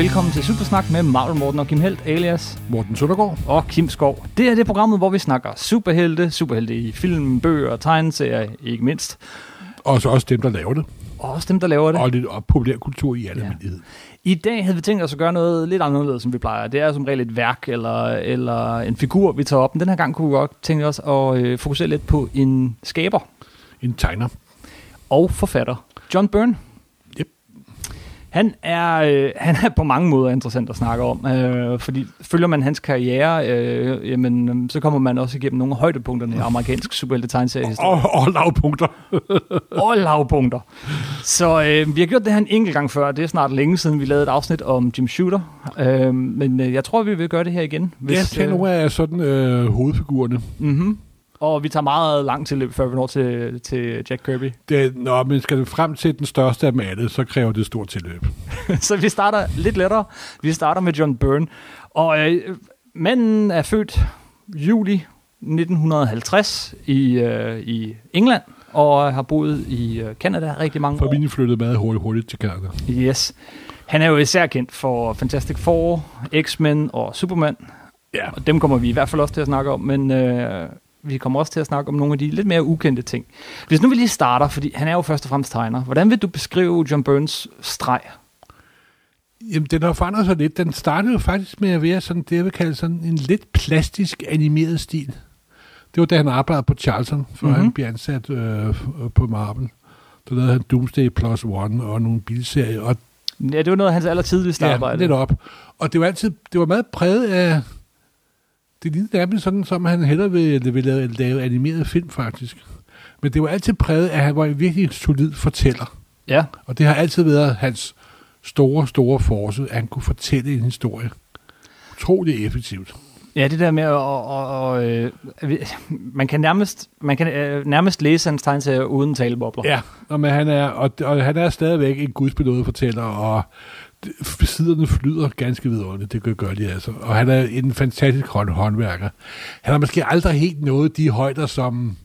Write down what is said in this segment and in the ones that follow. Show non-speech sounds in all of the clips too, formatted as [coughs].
velkommen til Supersnak med Marvel Morten og Kim Helt, alias Morten Søndergaard. og Kim Skov. Det er det programmet, hvor vi snakker superhelte, superhelte i film, bøger og tegneserier, ikke mindst. Og så også dem, der laver det. Og også dem, der laver det. Og lidt og populærkultur i al Ja. almindelighed. I dag havde vi tænkt os at gøre noget lidt anderledes, som vi plejer. Det er som regel et værk eller, eller en figur, vi tager op. Men den her gang kunne vi godt tænke os at øh, fokusere lidt på en skaber En tegner. og forfatter. John Byrne. Han er, øh, han er på mange måder interessant at snakke om, øh, fordi følger man hans karriere, øh, jamen, øh, så kommer man også igennem nogle af højdepunkterne i amerikansk superhelte tegneseriehistorie. Og, og lavpunkter. [laughs] og lavpunkter. Så øh, vi har gjort det her en enkelt gang før. Det er snart længe siden, vi lavede et afsnit om Jim Shooter. Øh, men øh, jeg tror, vi vil gøre det her igen. Hvis, jeg tager nogle af sådan øh, hovedfigurerne. mm-hmm. Og vi tager meget lang tilløb, før vi når til, til Jack Kirby. Det, når man skal frem til den største af dem alle, så kræver det stort tilløb. [laughs] Så vi starter lidt lettere. Vi starter med John Byrne. Og øh, manden er født juli 1950 i, øh, i England, og har boet i øh, Canada rigtig mange år. Familien flyttede meget hurtigt, hurtigt til Canada. Yes. Han er jo især kendt for Fantastic Four, X-Men og Superman. Ja. Og dem kommer vi i hvert fald også til at snakke om, men øh, vi kommer også til at snakke om nogle af de lidt mere ukendte ting. Hvis nu vi lige starter, fordi han er jo først og fremmest tegner. Hvordan vil du beskrive John Burns streg? Jamen, den har forandret sig lidt. Den startede jo faktisk med at være sådan, det jeg vil kalde sådan en lidt plastisk animeret stil. Det var da han arbejdede på Charlton, før Mhm. mm-hmm. han blev ansat øh, på Marvel. Der lavede han Doomsday Plus One og nogle bilserier, og Ja, det var noget af hans allertidligste Ja, arbejde. lidt op. Og det var altid, det var meget præget af, det lignede nærmest sådan, som han hellere ville, ville lave, lave animeret film, faktisk. Men det var altid præget af, at han var en virkelig solid fortæller. Ja, Og det har altid været hans store, store force, at han kunne fortælle en historie. Utrolig effektivt. ja det der med at... Og, og, øh, man kan nærmest, man kan, øh, nærmest læse hans tegneserier uden talebobler. Ja, og, men han er, og, og han er stadigvæk en gudsbenået fortæller, og siderne flyder ganske vidunderligt, det gør, de altså. Og han er en fantastisk håndværker. Han har måske aldrig helt nået de højder, som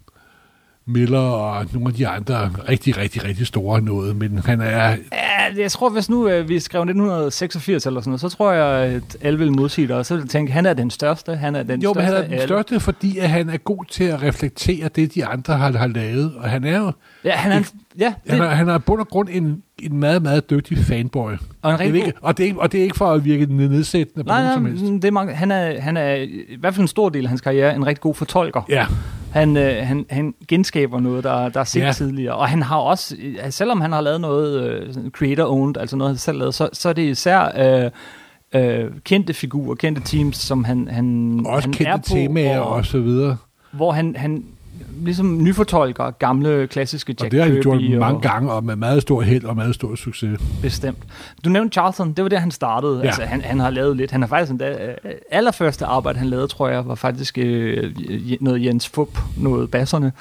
Miller og nogle af de andre rigtig, rigtig, rigtig store nået, men han er... Ja, jeg tror, hvis nu øh, vi skrev 1986 eller sådan noget, så tror jeg, at alle vil modsige dig, og så vil tænke, han er den største, han er den Jo, men største han er den største, fordi at han er god til at reflektere det, de andre har, har lavet. Og han er jo... Ja, han er, en, ja, Han det, er, han er bund og grund en, en meget, meget dygtig fanboy. og en Det er ikke, og, det er og det er ikke for at virke nedsættende på Nej, nogen som nej, helst. det er mange, han, er, han er i hvert fald en stor del af hans karriere en rigtig god fortolker. Ja, Han, øh, han, han genskaber noget, der, der er set Ja. tidligere. Og han har også, øh, selvom han har lavet noget øh, creator-owned, altså noget han selv lavet, så, så er det især øh, øh, kendte figurer, kendte teams, som han, han, også han kendte er på, temaer og, og så videre. hvor han, han ligesom nyfortolker gamle, klassiske Jack Og det har han gjort Kirby mange og, gange, og med meget stor held og meget stor succes. Bestemt. Du nævnte Charlton, det var der, han startede. Ja. Ja. Altså, han, han har lavet lidt. Han har faktisk endda, øh, allerførste arbejde, han lavede, tror jeg, var faktisk øh, noget Jens Fup, noget basserne,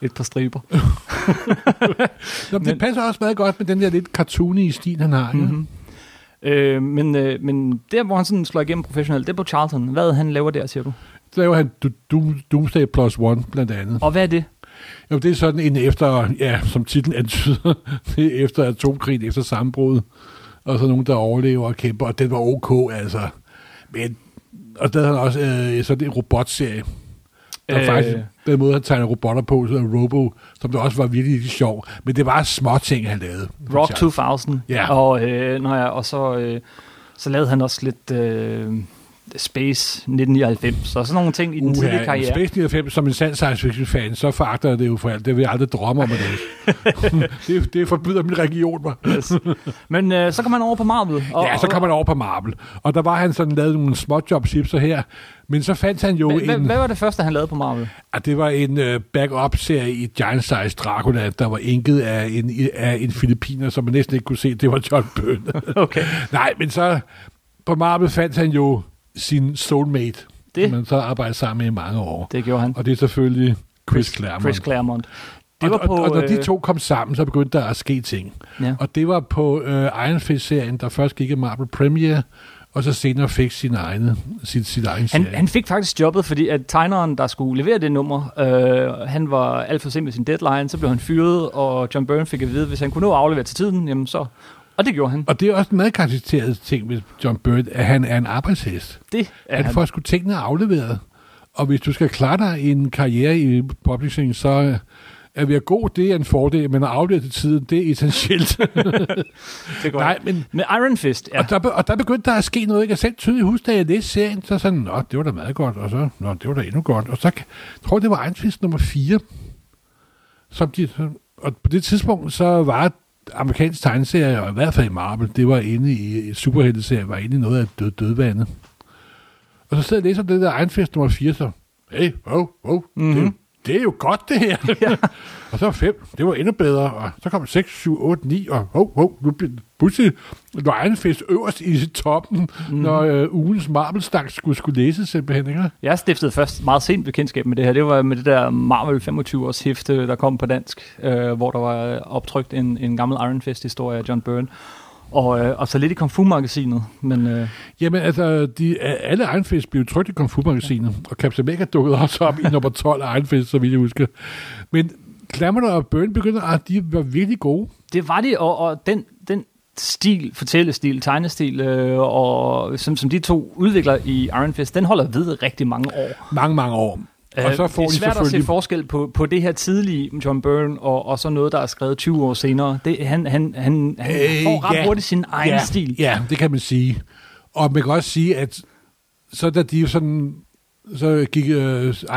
et par striber. [laughs] Nå, men det passer også meget godt med den der lidt cartoony stil, han har. Mm-hmm. Mm-hmm. Øh, men, øh, men der, hvor han sådan slår igennem professionelt, det er på Charlton. Hvad han laver der, siger du? Så laver han Do- Doom, Doomsday Plus One, blandt andet. Og hvad er det? Jo, det er sådan en efter, ja, som titlen antyder, [laughs] det er efter atomkrigen, efter sammenbrud, og så nogen, der overlever og kæmper, og den var ok, altså. Men, og der havde han også øh, sådan en robotserie, der øh. Øh. faktisk, den måde, han tegner robotter på, så Robo, som det også var virkelig, virkelig sjov. Men det var små ting, han lavede. Rock 2000. Ja. Og, øh, når jeg, og så, øh, så lavede han også lidt øh, Space 1999, og sådan nogle ting i den tidlige Uha, karriere. Space 99, som en sand science fiction fan, så foragter jeg det jo for alt. Det vil jeg aldrig drømme om at [laughs] det, det forbyder min region mig. Yes. Men øh, så kom han over på Marvel. Og, Ja, så kom han over på Marvel. Og der var han sådan lavet nogle småjobs så her. Men så fandt han jo hvad, en... hvad var det første, han lavede på Marvel? Ah, det var en uh, backup-serie i Giant Size Dracula, der var inket af en, af en filipiner, som man næsten ikke kunne se, det var John Byrne. [laughs] Okay. Nej, men så på Marvel fandt han jo sin soulmate, Det? som man så arbejdede sammen med i mange år. Det gjorde han. Og det er selvfølgelig Chris Claremont. Chris Claremont. Det var og, på... og, og når de øh, to kom sammen, så begyndte der at ske ting. Ja. Og det var på øh, Iron Fist-serien, der først gik i Marvel Premiere, og så senere fik sin egen, sit, sit egen Han, serie. han fik faktisk jobbet, fordi at tegneren, der skulle levere det nummer, øh, han var alt for sent med sin deadline, så blev han fyret, og John Byrne fik at vide, at hvis han kunne nå at aflevere til tiden, jamen så Og det gjorde han. Og det er også en meget karakteriseret ting med John Byrne, at han er en arbejdshest. Det er Han han. får sgu tingene afleveret. Og hvis du skal klare dig i en karriere i publishing, så at være god, det er en fordel, men at aflevere til tiden, det er essentielt. [laughs] det går Nej, men Med Iron Fist, ja. Og der, og der begyndte der at ske noget, ikke? Jeg selv tydeligt huske, da jeg læste serien, så sådan, nå, det var da meget godt, og så, nå, det var da endnu godt. Og så, jeg tror det var Einfist nummer 4, som de, og på det tidspunkt, så var amerikansk tegneserie, og i hvert fald i Marvel, det var inde i, i superhelteserie, var inde i noget af død, dødvandet. Og så sidder jeg og læser det der Einfist nummer 4, så, hey, wow, wow, mm-hmm. det, det er jo godt det her. Ja. [laughs] og så 5, det var endnu bedre, og så kom 6, 7, 8, 9, og hov, hov, nu blev pludselig lå Einfist øverst i toppen, mm. når øh, ugens Marvel-stak skulle, skulle læses simpelthen, ikke? Jeg stiftede først meget sent bekendtskab med det her. Det var med det der Marvel 25 års hæfte, der kom på dansk, øh, hvor der var optrykt en, en gammel Iron Fist-historie af John Byrne. Og, øh, og så lidt i Kung Fu-magasinet. Men øh, Jamen, altså, de, alle Einfist blev trykt i Kung Fu-magasinet, og Captain America dukkede også op i nummer 12 af Einfist, så vidt jeg husker. Men Klammer og Byrne begyndte, at de var virkelig gode. det var de, og, og den, den stil, fortællestil, tegnestil, øh, og, som, som de to udvikler i Iron Fist, den holder ved rigtig mange år. Mange, mange år. Og så får Øh, det er de svært at se selvfølgelig... forskel på, på det her tidlige John Byrne, og, og så noget, der er skrevet 20 år senere. Det, han, han, han, han Øh, får ret ja. hurtigt sin egen ja, stil. Ja, det kan man sige. Og man kan også sige, at så da de sådan så gik uh,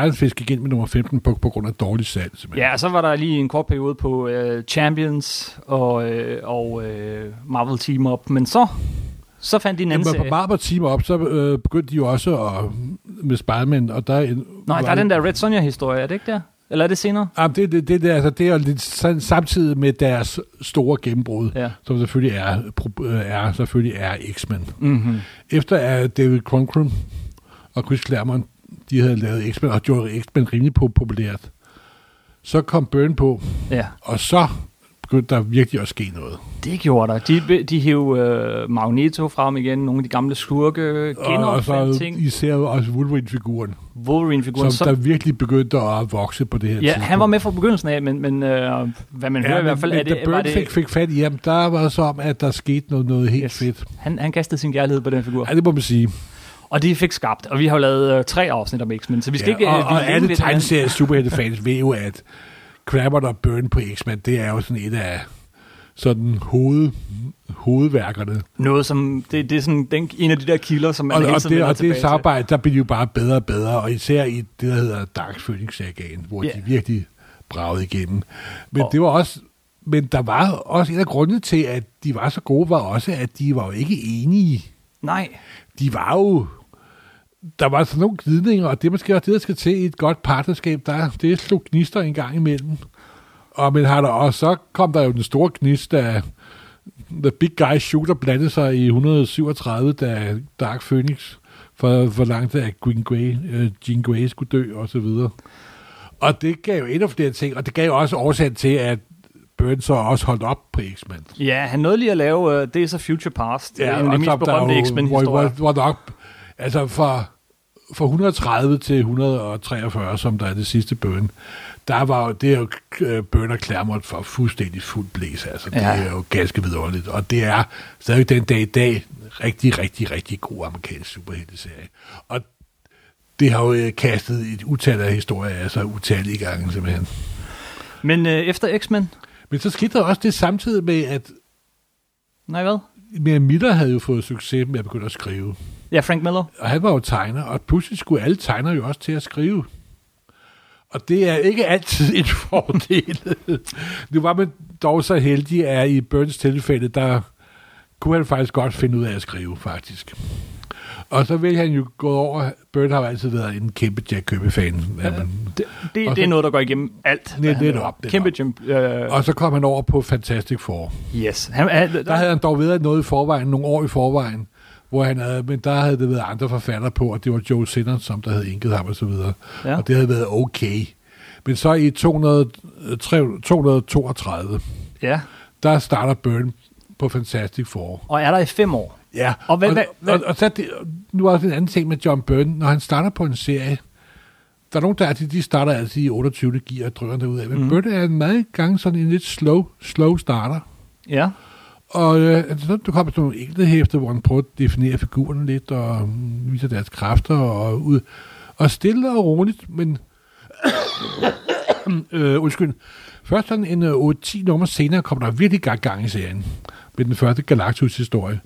Iron Fist gik ind med nummer 15 på, på grund af dårlig salg. simpelthen. Ja, så var der lige en kort periode på uh, Champions og, øh, og uh, Marvel Team Up, men så, så fandt de en anden Jamen, på serie. Marvel Team op, så øh, begyndte de jo også at, med Spider-Man, og der er en... Nej, der er den der Red Sonja-historie, er det ikke der? Eller er det senere? Jamen, det, det, det, der, altså, det er lidt sam- samtidig med deres store gennembrud, Ja. som selvfølgelig er, øh, er, selvfølgelig er X-Men. Mm-hmm. Efter at David Cronkrum og Chris Claremont, de havde lavet X-Men, og gjorde X-Men rimelig po- populært, så kom Byrne på, Ja, og så begyndte der virkelig at ske noget. det gjorde der. De, de hæv uh, Magneto frem igen, nogle af de gamle skurke, genopfandt ting. især også Wolverine-figuren, Wolverine-figuren. som, Så, der virkelig begyndte at vokse på det her ja, tidspunkt. han var med fra begyndelsen af, men, men uh, hvad man hører i hvert fald, men, er det, da var Byrne fik, det, fik fat i ham, der var det så om, at der skete noget, noget helt yes. fedt. han, han kastede sin kærlighed på den figur. Ja, det må man sige. Og de fik skabt, og vi har jo lavet uh, tre afsnit om X-Men, så vi skal ja, ikke... og, øh, vi og ikke alle vide, hvordan- tegneserie superheltefans ved jo, at Krabbert og Burn på X-Men, det er jo sådan et af sådan hoved, hovedværkerne. Noget som, det, det er sådan den, en af de der kilder, som man Og, hele og, tiden det, og det tilbage til. samarbejde, der bliver de jo bare bedre og bedre, og især i det, der hedder Dark Phoenix sagaen, hvor Ja. de virkelig bragede igennem. Men Og- det var også, men der var også en af grundene til, at de var så gode, var også, at de var jo ikke enige. Nej, De var jo, der var sådan nogle glidninger, og det er måske også det, der skal til i et godt partnerskab, der det slog gnister en gang imellem. Og, men har der, og så kom der jo den store gnist, da The Big Guy Shooter blandede sig i 137, da Dark Phoenix for, forlangte, at Green Grey, uh, Jean Grey skulle dø, og så videre. Og det gav jo endnu flere ting, og det gav jo også årsagen til, at Burns så også holdt op på X-Men. ja, han nåede lige at lave uh, Days of Future Past, ja, en af de mest så berømte X-Men-historier. Hvor, hvor, hvor nok, altså fra, fra 130 til 143, som der er det sidste Burn, der var jo, det er jo øh, og Claremont for fuldstændig fuld blæs, altså det Ja. er jo ganske vidunderligt, og det er stadig den dag i dag rigtig, rigtig, rigtig god amerikansk superhelteserie. Og det har jo øh, kastet et utal af historier sig utallige gange simpelthen. Men uh, efter X-Men, Men så skete der også det samtidig med, at nej hvad? at Miller havde jo fået succes med at begynde at skrive. Ja, Frank Miller. Og han var jo tegner, og pludselig skulle alle tegnere jo også til at skrive. Og det er ikke altid en [laughs] fordel. nu var man dog så heldig, at i Burns tilfælde, der kunne han faktisk godt finde ud af at skrive, faktisk. Og så vil han jo gå over, Burn har jo altid været en kæmpe Jack Kirby-fan. Ja, Det, det, Og det er så- noget, der går igennem alt. han netop, laver. netop. Kæmpe jump. Uh, og så kom han over på Fantastic Four. yes. Han, han, Der havde han dog været noget i forvejen, nogle år i forvejen, hvor han havde, men der havde det været andre forfattere på, og det var Joe Sinners, som der havde inket ham og så videre. Ja. Og det havde været okay. Men så i 200, øh, 232, ja. der starter Byrne på Fantastic Four. Og er der i fem år. Ja, Og hvad- og, hvad- hvad- og, og så er det, nu er også en anden ting med John Byrne. Når han starter på en serie, der er nogen, der altid, de starter altid i 28. gear og drømmer derud af. Men mm. Byrne er en meget gang sådan en lidt slow, slow starter. Ja. Og øh, så du kommer til nogle enkelte hæfter, hvor han prøver at definere figuren lidt, og øh, viser deres kræfter, og, ud, og stille og roligt, men [coughs] øh, undskyld, først sådan en øh, 8-10 nummer senere kommer der virkelig gang, gang i serien, med den første Galactus-historie.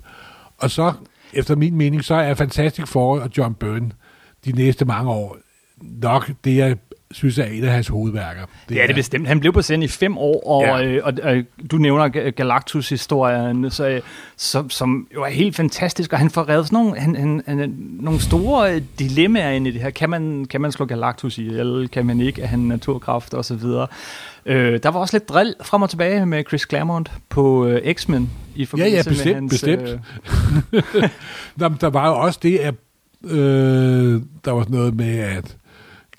Og så, efter min mening, så er Fantastic Four og John Byrne de næste mange år nok det, jeg synes er et af hans hovedværker. Det ja, det er bestemt. Han blev på scenen i fem år, og, ja. øh, og, og du nævner Galactus-historien, så, øh, som, som jo er helt fantastisk, og han får reddet sådan nogle, han, han, han, nogle store øh, dilemmaer ind i det her. Kan man, kan man slå Galactus ihjel? Kan man ikke? Er han naturkraft? Og så videre. Øh, der var også lidt drill frem og tilbage med Chris Claremont på øh, X-Men i forbindelse ja, ja, bestemt, med hans... bestemt. Øh... [laughs] der, der var jo også det, at øh, der var noget med, at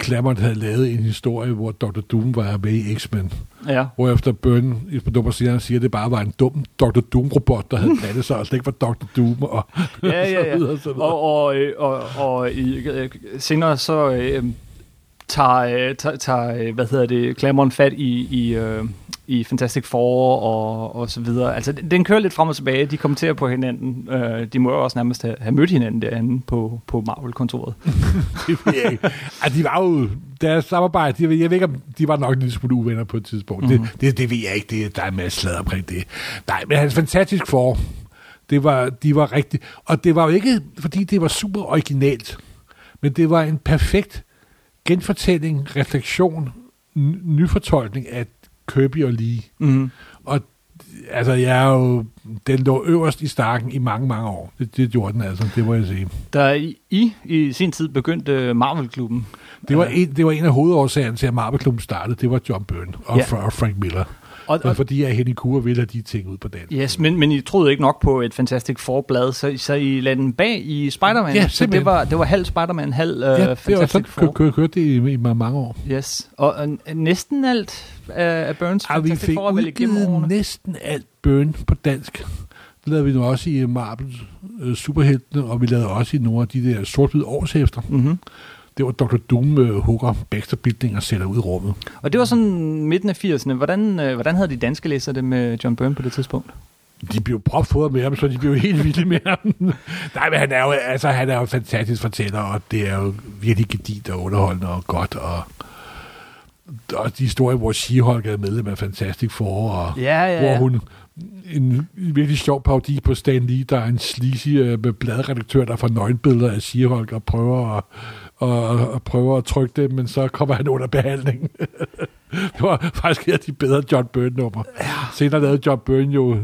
Claremont havde lavet en historie, hvor Dr. Doom var med i X-Men. Ja. Hvor efter Byrne i Dummer siger, siger, at det bare var en dum Dr. Doom-robot, der havde plantet sig, og det ikke var Dr. Doom. Og, ja, ja, [laughs] ja. og, og, og, og, og i, øh, senere så øh, tager, øh, tager, tager, øh, hvad hedder det, Claremont fat i, i, øh, i Fantastic Four og, og så videre. Altså, den kører lidt frem og tilbage. De kommenterer på hinanden. Øh, de må jo også nærmest have, have mødt hinanden derinde på, på Marvel-kontoret. [laughs] altså, de var jo... Deres samarbejde, de, jeg ved ikke, om de var nok en lille smule uvenner på et tidspunkt. Mm-hmm. Det, det, det ved jeg ikke. Det, der er masser slader omkring det. Nej, men hans Fantastic Four, det var, de var rigtigt. Og det var jo ikke, fordi det var super originalt, men det var en perfekt genfortælling, refleksion, nyfortolkning af Kirby og Lee. Mm. Og altså, jeg er jo, den lå øverst i stakken i mange, mange år. Det, det gjorde den altså, det må jeg sige. Da I i, i sin tid begyndte Marvel-klubben. Det var, en, det var en af hovedårsagerne til, at Marvel-klubben startede. Det var John Byrne og, ja. og Frank Miller. Og, og, fordi jeg Henning Kure vil have de ting ud på den. Yes, men, men I troede ikke nok på et fantastisk forblad, så, så I lagde den bag i Spider-Man. Ja, så det var, det var halv Spider-Man, halv uh, ja, Fantastic det var sådan, Four. Kør, kør, det i, i, mange år. Yes, og, og næsten alt af, af Burns ja, Four er vel igennem årene. næsten alt Burn på dansk. Det lavede vi nu også i Marvel uh, Superheltene, og vi lavede også i nogle af de der sort-hvide årshæfter. Mm-hmm det var Dr. Doom øh, hugger Baxter og sætter ud i rummet. Og det var sådan midten af 80'erne. Hvordan, øh, hvordan havde de danske læsere det med John Byrne på det tidspunkt? De blev propfodret med ham, så de blev [laughs] helt vilde med ham. Nej, men han er jo, altså, han er jo en fantastisk fortæller, og det er jo virkelig gedit og underholdende og godt, og og de historier, hvor She-Hulk er medlem af Fantastic Four, og ja, ja, hvor hun en virkelig sjov parodi på Stan Lee, der er en sleazy øh, bladredaktør, der får nøgenbilleder af She-Hulk og prøver at og, og prøver at trykke det, men så kommer han under behandling. [laughs] det var faktisk et af de bedre John Byrne-numre. Ja. Senere lavede John Byrne jo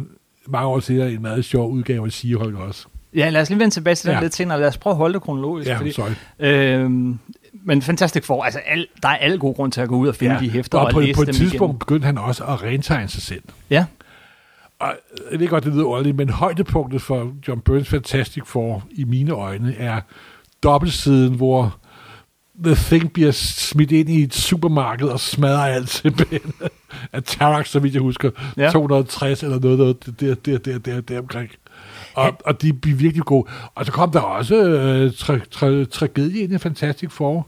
mange år senere en meget sjov udgave af She-Hulk også. Ja, lad os lige vende tilbage til den ja. lidt senere. Lad os prøve at holde det kronologisk. Ja, fordi, sorry. Øhm, men Fantastic Four, altså al, der er alle gode grund til at gå ud og finde ja. de hæfter og, og på, læse på et dem tidspunkt igen. begyndte han også at rentegne sig selv. Ja. Og jeg ved godt, det lyder ordentligt, men højdepunktet for John Burns Fantastic Four i mine øjne er dobbeltsiden, hvor The Thing bliver smidt ind i et supermarked og smadrer alt simpelthen. Af Tarax, så vidt jeg husker, ja. 260 eller noget, noget det, det, det, det, det, det omkring. Og, og de bliver virkelig gode. Og så kom der også øh, tra, tra, tragedie ind i Fantastic Four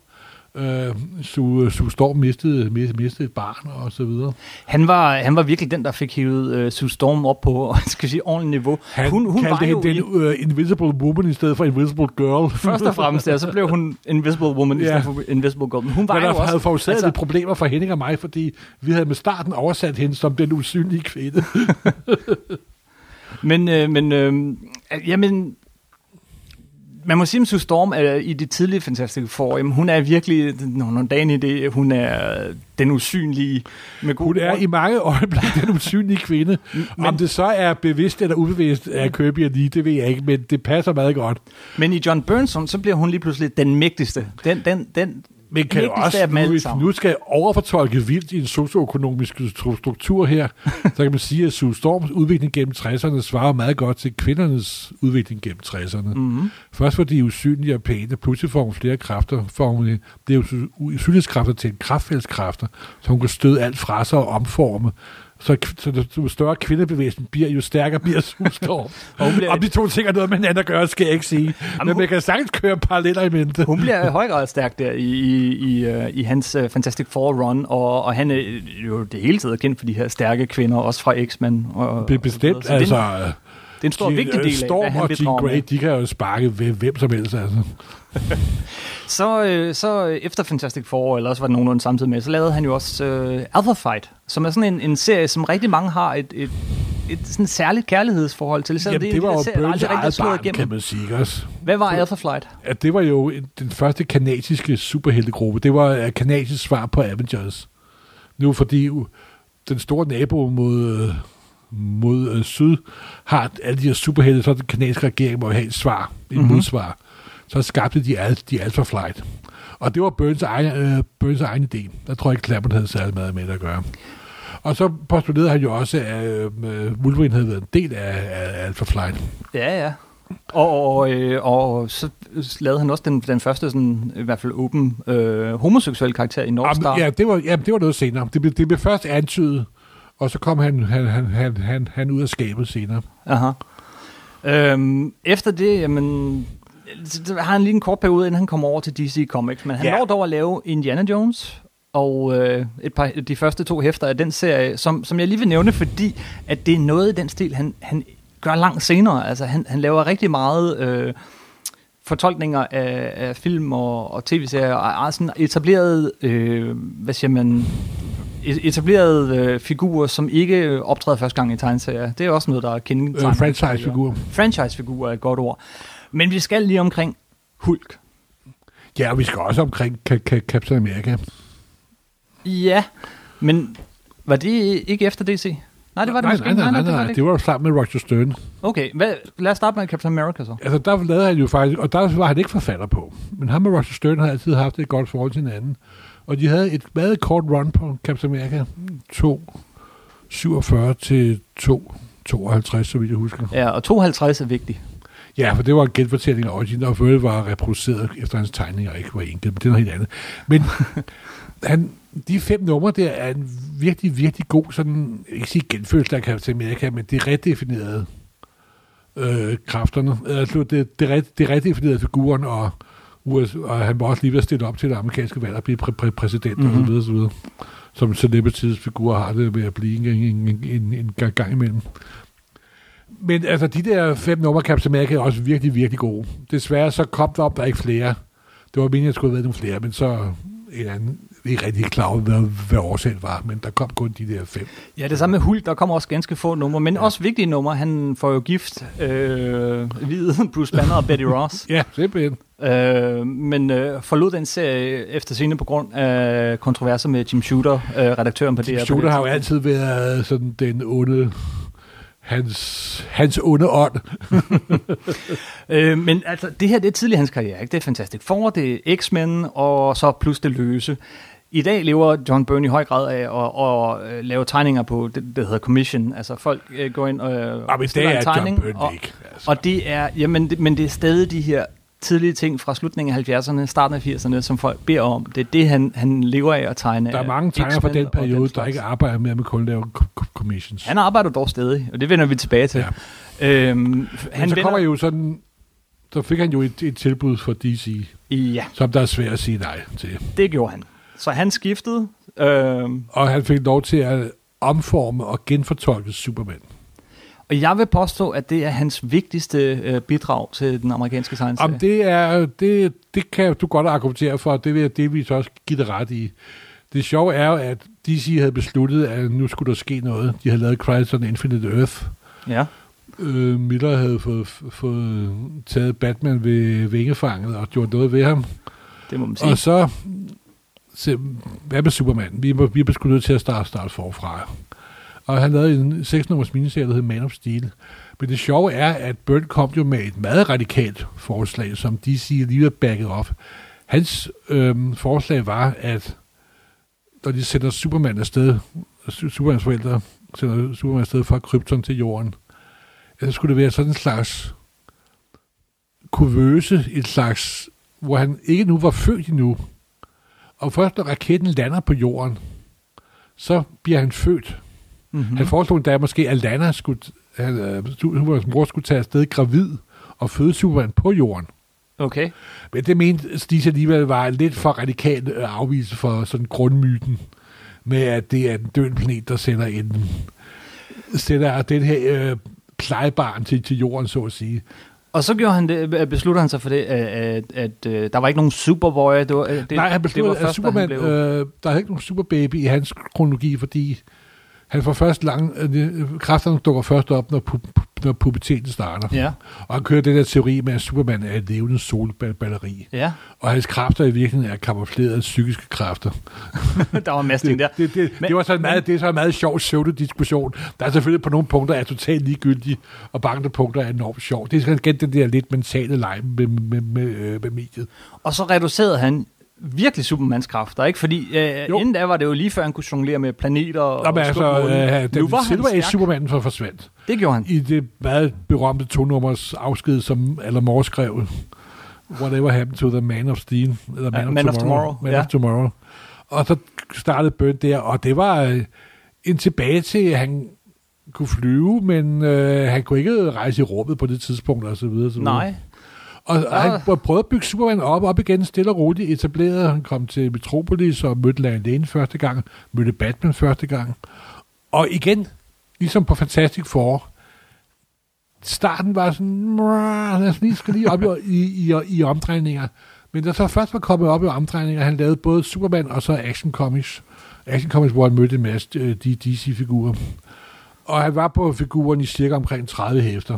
øh, Sue, Sue Storm mistede, mistede et barn og så videre. Han var, han var virkelig den, der fik hivet uh, Sue Storm op på [laughs] skal sige, ordentligt niveau. Han hun, hun kaldte hende den uh, Invisible Woman i stedet for Invisible Girl. Først og fremmest, ja, så blev hun Invisible Woman ja. i stedet for Invisible Girl. Men hun var Men jo også... havde forårsaget altså, problemer for Henning og mig, fordi vi havde med starten oversat hende som den usynlige kvinde. [laughs] men, øh, men øh, jamen, man må sige om Sue Storm er i det tidlige Fantastic Four, jamen, hun er virkelig, nogle dage i det, hun er den usynlige. Med god hun er i mange øjeblikke den usynlige kvinde. [laughs] men, om det så er bevidst eller ubevidst af Kirby og Lee, det ved jeg ikke, men det passer meget godt. Men i John Burnson, så bliver hun lige pludselig den mægtigste. Den, den, den, men kan jo også, nu, hvis nu skal overfortolke vildt i en socioøkonomisk struktur her, så kan man sige, at Sue Storms udvikling gennem 60'erne svarer meget godt til kvindernes udvikling gennem 60'erne. Mm-hmm. Først fordi usynlige og pæne, pludselig får hun flere kræfter, får hun det er usynlighedskræfter til en kraftfældskræfter, så hun kan støde alt fra sig og omforme Så, så jo større kvindebevægelsen bliver, jo stærkere bliver Sulstorm. [laughs] Og bliver- Om de to ting har noget med hinanden at gøre, skal jeg ikke sige. Men hun- man kan sagtens køre paralleller i mente. Hun bliver i høj grad stærk der i, i, i, øh, i hans uh, Fantastic Four run, og, og han er jo det hele taget kendt for de her stærke kvinder, også fra X-Men. Og, Det og så bestemt. Så altså... Det er, en, det er en stor, de- vigtig del af, Storm hvad han og Jean Grey, de kan jo sparke ved hvem som helst, altså. Så, øh, så øh, efter Fantastic Four, eller også var det nogenlunde samtidig med, så lavede han jo også øh, Alpha Fight, som er sådan en, en serie, som rigtig mange har et, et, et sådan særligt kærlighedsforhold til. Selvom Jamen, det en var jo Burns eget barn, kan igennem. man sige, også? Hvad var Alpha Flight? at det var jo en- den første kanadiske superheltegruppe. Det var et kanadisk svar på Avengers. Nu fordi den store nabo mod, øh, mod øh, syd har alle de her superhelte, så den kanadiske regering må have et svar, et Mhm. mm-hmm. modsvar. Så skabte de, al, de Alpha Flight. Og det var Burns egen, øh, Burns egen idé. Der tror jeg ikke, Claremont havde særlig meget med at gøre. Og så postulerede han jo også, at øh, Wolverine havde været en del af, af Alpha Flight. Ja, ja. Og, og, øh, og så lavede han også den, den første, sådan, i hvert fald åben øh, homoseksuel karakter i North Star. Jamen, ja, det var, ja, det var noget senere. Det blev, det blev først antydet, og så kom han, han, han, han, han, han ud af skabet senere. Aha. Øhm, efter det, jamen, så har han lige en kort periode, inden han kommer over til DC Comics, men han Ja. når dog at lave Indiana Jones, og øh, et par, de første to hæfter af den serie, som, som jeg lige vil nævne, fordi at det er noget i den stil, han, han gør langt senere. Altså, han, han laver rigtig meget øh, fortolkninger af, af film og, og tv-serier, og er sådan etableret, øh, hvad siger man, e- etablerede øh, figurer, som ikke optræder første gang i tegneserier. Det er også noget, der er kendetegnet. Øh, franchise-figur. Franchise-figur er et godt ord. Men vi skal lige omkring Hulk. Ja, og vi skal også omkring Ka- Ka- Captain America. Ja, men var det ikke efter DC? Nej, det var det nej, måske nej, nej, nej, var nej, det var jo sammen med Roger Stern. Okay, hvad, lad os starte med Captain America så. Altså, der lavede han jo faktisk, og der var han ikke forfatter på. Men ham og Roger Stern har altid haft et godt forhold til hinanden. Og de havde et meget kort run på Captain America. 2, 47 til 2, 52, så vidt jeg husker. Ja, og 52 er vigtigt. Ja, for det var en genfortælling af Origin, og for var reproduceret efter hans tegninger, og ikke var enkelt, men det er noget helt andet. Men [laughs] han, de fem numre der er en virkelig, virkelig god, sådan, ikke sige genfølelse af Captain America, men det redefinerede øh, kræfterne. Altså, det, det, ret- det redefinerede figuren, og, US, og han var også lige ved at stille op til det amerikanske valg og blive præ- præ- præsident, mm-hmm. og så videre, så videre. Som celebrities figurer har det med at blive en, en, en, en, en gang imellem. Men altså, de der fem numre Captain America er også virkelig, virkelig gode. Desværre så kom der op, der er ikke flere. Det var meningen, at jeg skulle have været nogle flere, men så en anden, vi er ikke rigtig klar over, hvad, hvad årsagen var, men der kom kun de der fem. Ja, det samme med Hulk, der kommer også ganske få numre, men ja. også vigtige numre. Han får jo gift, øh, hvide [laughs] Bruce Banner og Betty Ross. Ja, simpelthen. Øh, men øh, forlod den serie efter scene på grund af kontroverser med Jim Shooter, øh, redaktøren på DR. Tim på Shooter det har jo altid været sådan den onde, hans, hans onde ånd. [laughs] Øh, men altså, det her det er tidligere hans karriere. Ikke? Det er Fantastic Four, det er X-Men, og så plus det løse. I dag lever John Byrne i høj grad af at, at, at lave tegninger på det, der hedder commission. Altså folk øh, går ind og øh, Og men det stiller en John tegning, Byrne og, ikke. Altså. og det er, jamen, det, men det er stadig de her tidlige ting fra slutningen af 70'erne, starten af 80'erne, som folk beder om. Det er det, han, han lever af at tegne. Der er mange tegnere fra den periode, der slags. ikke arbejder med, at man kun commissions. Han arbejder dog stadig, og det vender vi tilbage til. Ja. Øhm, Men han så vender, kommer jo sådan, så fik han jo et, et tilbud fra DC, Ja, som der er svært at sige nej til. det gjorde han. Så han skiftede, øhm, Og han fik lov til at omforme og genfortolke Superman. Og jeg vil påstå, at det er hans vigtigste øh, bidrag til den amerikanske tegneserie. Om det er, det, det kan du godt argumentere for, og det vil jeg delvis også give dig ret i. Det sjove er jo, at DC havde besluttet, at nu skulle der ske noget. De havde lavet Crisis on Infinite Earth. Ja. Øh, Miller havde fået, fået taget Batman ved vingefanget og gjort noget ved ham. Det må man sige. Og så, så hvad med Superman? Vi, vi er besluttet til at starte, starte forfra. Og han lavede en 6-nummers miniserie, der hed Man of Steel. Men det sjove er, at Byrne kom jo med et meget radikalt forslag, som DC lige har backet op. Hans øhm, forslag var, at når de sender Superman afsted, Supermans forældre sender Superman afsted fra Krypton til jorden, så skulle det være sådan en slags kuvøse, et slags, hvor han ikke nu var født endnu. Og først når raketten lander på jorden, så bliver han født. Mm-hmm. Han foreslog endda, at måske Alana skulle, han, øh, hans mor skulle tage afsted gravid og føde Superman på jorden. Okay. Men det mente Stis alligevel var lidt for radikalt øh, afvise for sådan grundmyten med, at det er en død planet, der sender en sender den her øh, plejebarn til, til jorden, så at sige. Og så gjorde han det, øh, besluttede han sig for det, at, at, at, at der var ikke nogen Superboy. Det var, øh, det, Nej, han besluttede, det var først, at Superman, blev... øh, der er ikke nogen Superbaby i hans kronologi, fordi han får først lang, øh, kræfterne dukker først op, når, pu- når puberteten starter. Ja. Og han kører den der teori med, at Superman er et levende solbatteri. Ja. Og hans kræfter i virkeligheden er kamuflerede psykiske kræfter. [laughs] der var en masse ting der. Det, det, men, det, var så en meget, det er så en meget sjov pseudo-diskussion. Der er selvfølgelig på nogle punkter er totalt ligegyldig, og på andre punkter er enormt sjov. Det er igen den der lidt mentale leg med, med, med, med, med mediet. Og så reducerede han virkelig Supermans kræfter, ikke? Fordi øh, inden da var det jo lige før, han kunne jonglere med planeter og Nå, men altså, øh, den nu var Silver Age Superman for forsvandt. Det gjorde han. I det meget berømte to-nummers afsked, som Alan skrev. Whatever happened to the Man of Steel. Eller Man, uh, of, man tomorrow, of Tomorrow. Man ja. of Tomorrow. Og så startede Bøn der, og det var øh, en tilbage til, at han kunne flyve, men øh, han kunne ikke rejse i rummet på det tidspunkt, og så videre. Så videre. Nej. Og, og han prøvede at bygge Superman op, op igen, stille og roligt etableret. Han kom til Metropolis og mødte Larry Lane første gang, mødte Batman første gang. Og igen, ligesom på Fantastic Four, starten var sådan, os lige, skal lige op i, [laughs] i, i, i omdrejninger. Men da så først var kommet op i omdrejninger, han lavede både Superman og så Action Comics. Action Comics, hvor han mødte en masse øh, de DC-figurer. Og han var på figuren i cirka omkring 30 hæfter.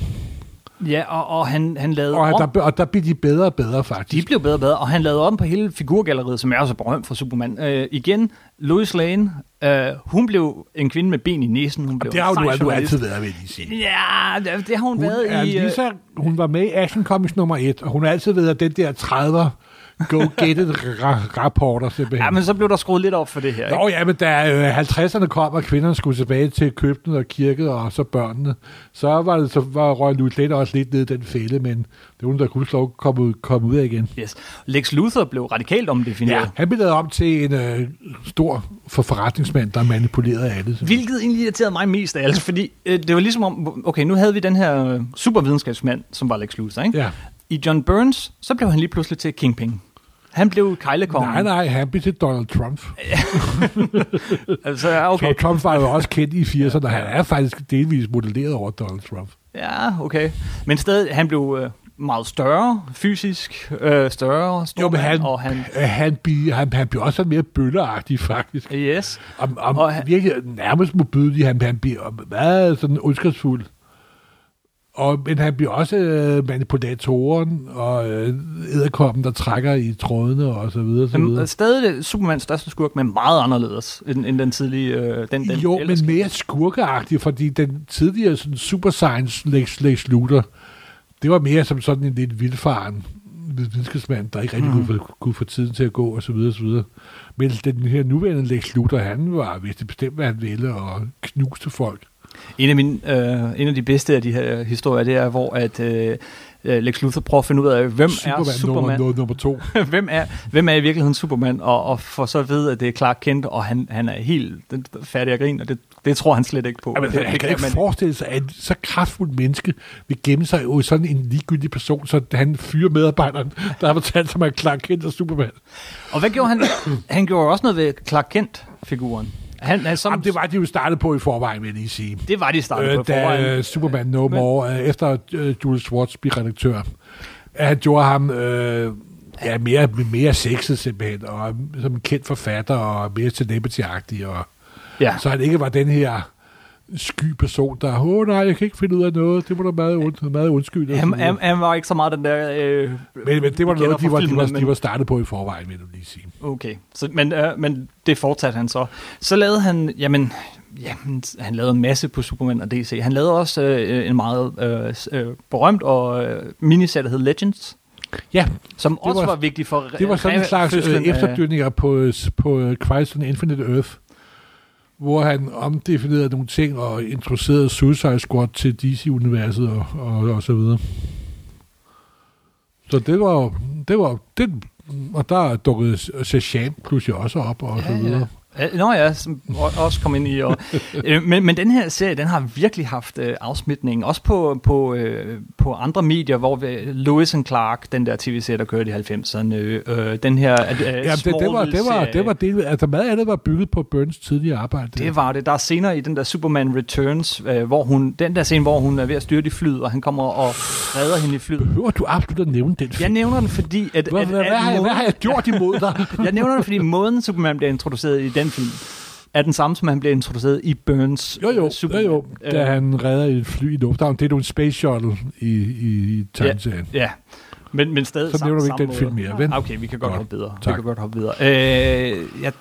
Ja, og, og han, han lavede og, om. der, og der blev de bedre og bedre, faktisk. De blev bedre og bedre, og han lavede om på hele figurgalleriet, som er så berømt for Superman. Øh, igen, Lois Lane, øh, hun blev en kvinde med ben i næsen. Hun blev det har du, du altid været, vil jeg sige. Ja, det, det har hun, hun været er i... Lige så, hun var med i Action Comics nummer 1, og hun har altid været den der 30'er go get it ra- rapporter simpelthen. Ja, men så blev der skruet lidt op for det her. Ikke? Nå ja, men da øh, 50'erne kom, og kvinderne skulle tilbage til køkkenet og kirket, og så børnene, så var det så var Louis Lane også lidt ned i den fælde, men det var hun, der kunne slå komme ud, komme ud af igen. Yes. Lex Luthor blev radikalt omdefineret. Ja, han blev lavet om til en øh, stor for forretningsmand, der manipulerede alle. Hvilket egentlig irriterede mig mest af alt, fordi øh, det var ligesom om, okay, nu havde vi den her øh, supervidenskabsmand, som var Lex Luthor, ikke? Ja. I John Burns, så blev han lige pludselig til Kingpin. Han blev kejlekongen. Nej, nej, han blev til Donald Trump. [laughs] altså, okay. Så Trump var jo også kendt i 80'erne, og han er faktisk delvis modelleret over Donald Trump. Ja, okay. Men stadig, han blev øh, meget større, fysisk øh, større, stor jo, men han, og han... Øh, han, han, han bliver også mere bølleagtig, faktisk. Yes. Og, og, Og han- virkelig nærmest modbydelig. Han, han bliver meget sådan ondskabsfuld. Og, men han bliver også øh, manipulatoren og øh, æderkoppen, der trækker i trådene og så videre. Så Men, videre. øh, stadig det Supermans største skurk, men meget anderledes end, end den tidlige... Øh, den, den jo, men mere skurkeagtig, fordi den tidligere sådan, super science Lex, Lex Luthor, det var mere som sådan en lidt vildfaren videnskabsmand, der ikke rigtig Mhm. kunne, få, kunne få tiden til at gå, og så videre, og så videre. Men den her nuværende Lex Luthor, han var vidste bestemt, hvad han ville, og knuste folk. En af, mine, øh, en af de bedste af de her historier, det er, hvor at, øh, øh, Lex Luthor prøver at finde ud af, hvem Superman, er Superman? Nummer, nummer to. [laughs] hvem, er, hvem er i virkeligheden Superman? Og, og får så at vide, at det er Clark Kent, og han, han er helt den- færdig at grine, og det, det tror han slet ikke på. Jamen, det, han kan ikke forestille sig, at så kraftfuldt menneske vil gemme sig i sådan en ligegyldig person, så han fyrer medarbejderen, der har fortalt sig, at Clark Kent er Superman. Og hvad gjorde han? Han gjorde også noget ved Clark Kent-figuren. Han, han, som, Jamen, det var de jo startet på i forvejen, vil jeg lige sige. det var de startet på Øh, i forvejen. da øh, Superman No More, øh, efter øh, Jules Schwartz blev redaktør, han gjorde ham øh, ja, mere, mere sexet simpelthen, og som en kendt forfatter, og mere celebrity-agtig, og Ja. så han ikke var den her sky person, der, åh nej, jeg kan ikke finde ud af noget, det var da meget, und, meget undskyldt. Han, han, han var ikke så meget den der... Øh, men, men det var noget, de var, de, filmen, var, men- de var startet på i forvejen, vil jeg lige sige. Okay, så, men, øh, men det fortsatte han så. Så lavede han, jamen, jamen, han lavede en masse på Superman og DC. Han lavede også øh, en meget øh, øh, berømt og øh, miniserie, der hed Legends, Ja, som også var- var, vigtig for det var sådan en slags øh, efterdønninger på, på øh, Christ on Infinite Earth, hvor han omdefinerede nogle ting og introducerede Suicide Squad til DC-universet og, og, og så videre. Så det var, det var, det, og der dukkede Shazam pludselig også op og så Ja, videre. Ja, Nå ja, som også kom ind i. Og, [laughs] øh, men, men den her serie, den har virkelig haft øh, afsmitning. Også på, på, øh, på andre medier, hvor Lewis and Clark, den der tv-serie, der kørte i 90'erne. Øh, den her øh, Ja, det, det, var, det, var, det var det, altså meget af det var bygget på Burns tidligere arbejde. Det var det. Der er senere i den der Superman Returns, øh, hvor hun, den der scene, hvor hun er ved at styrte i flyet, og han kommer og redder hende i flyet. Behøver du absolut at nævne den? Jeg nævner den, fordi... At, hvad, at, hvad, at hvad, har jeg, hvad har jeg gjort imod dig? [laughs] jeg nævner den, fordi måden Superman bliver introduceret i den film, er den samme, som han bliver introduceret i Burns Jo, jo, jo, Superman. jo. Da Øh, han redder et fly i lufthavn. Det er jo en space shuttle i, i, i tegneserien. Ja, men, men stadig Så nævner vi ikke den film måde. mere, vel? Okay, vi kan godt Godt. hoppe videre. Tak. Vi kan godt hoppe videre. Øh, jeg,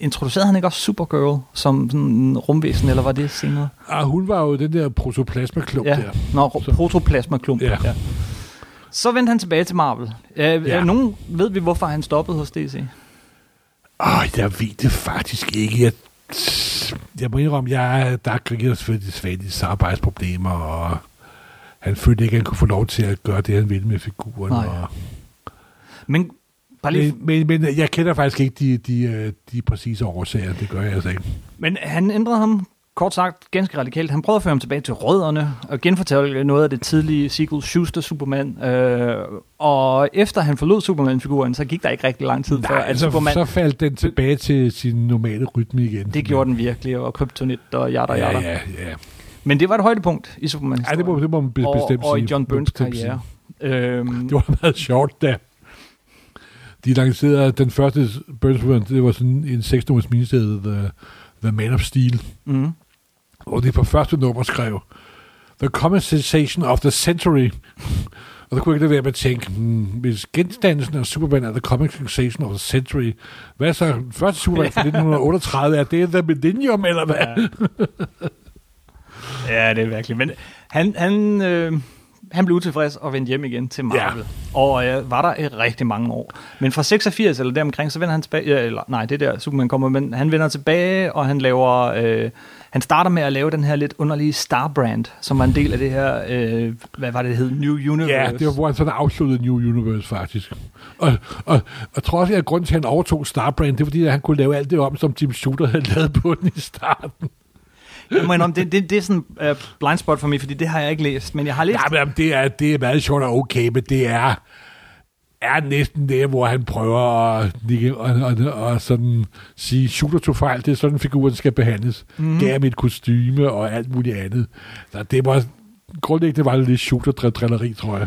introducerede han ikke også Supergirl som sådan en rumvæsen, eller var det senere? Ah, hun var jo den der protoplasma-klump Ja, der. Nå, Så- protoplasma-klump. Ja. Ja. Så vendte han tilbage til Marvel. Øh, Ja. ja. Nogen ved vi, hvorfor han stoppede hos DC? Åh, jeg ved det faktisk ikke. Jeg, jeg må indrømme, jeg, der er selvfølgelig svært i samarbejdsproblemer, og han følte ikke, at han kunne få lov til at gøre det, han ville med figuren. Nej. Og, Men bare lige, men, men, men jeg kender faktisk ikke de, de, øh, de præcise årsager. Det gør jeg altså ikke. Men han ændrede ham, kort sagt, ganske radikalt. Han prøvede at føre ham tilbage til rødderne og genfortælle noget af det tidlige sequel Schuster Superman. Øh, og efter han forlod Superman-figuren, så gik der ikke rigtig lang tid før, Nej, at så, Superman... så faldt den tilbage til sin normale rytme igen. Det gjorde den virkelig, og kryptonit og jada Ja, jada. ja, ja. Men det var et højdepunkt i Superman. Ej, det må, det må man be- og, bestemt og i sige. John Burns bestemt sige. karriere. Øhm, Det var meget sjovt, da de lancerede den første Burns det var sådan en 6 nummers miniserie, The, The Man of Steel, mm, hvor de på første nummer skrev, The common sensation of the century. Og der kunne jeg ikke lade være med at tænke, hmm, hvis genstandelsen af Superman er the comic sensation of the century, hvad så første Superman fra [laughs] 1938? Er det The Millennium, eller hvad? Ja. ja, det er virkelig. Men han, han, øh, han blev utilfreds og vendte hjem igen til Marvel. Ja. Og øh, var der i rigtig mange år. Men fra 86 eller deromkring, så vender han tilbage. Eller, nej, det er der Superman kommer, men han vender tilbage, og han laver... Øh, han starter med at lave den her lidt underlige Star Brand, som var en del af det her, øh, hvad var det, det hed? New Universe. Ja, det var, hvor han sådan afsluttede New Universe, faktisk. Og, og, og jeg tror også, at grunden til, at han overtog Starbrand, det var fordi, at han kunne lave alt det om, som Jim Shooter havde lavet på den i starten. Jeg må indrømme, det, det, det er sådan en uh, blind spot for mig, fordi det har jeg ikke læst, men jeg har læst... Ja, men det er, det er meget sjovt og okay, men det er, er næsten der, hvor han prøver at, og, og, og sådan sige, Shooter tog fejl, det er sådan, figuren skal behandles. Mm. Gav ham et kostyme og alt muligt andet. Så det var, grundlæggende var det lidt Shooter-drilleri, tror jeg.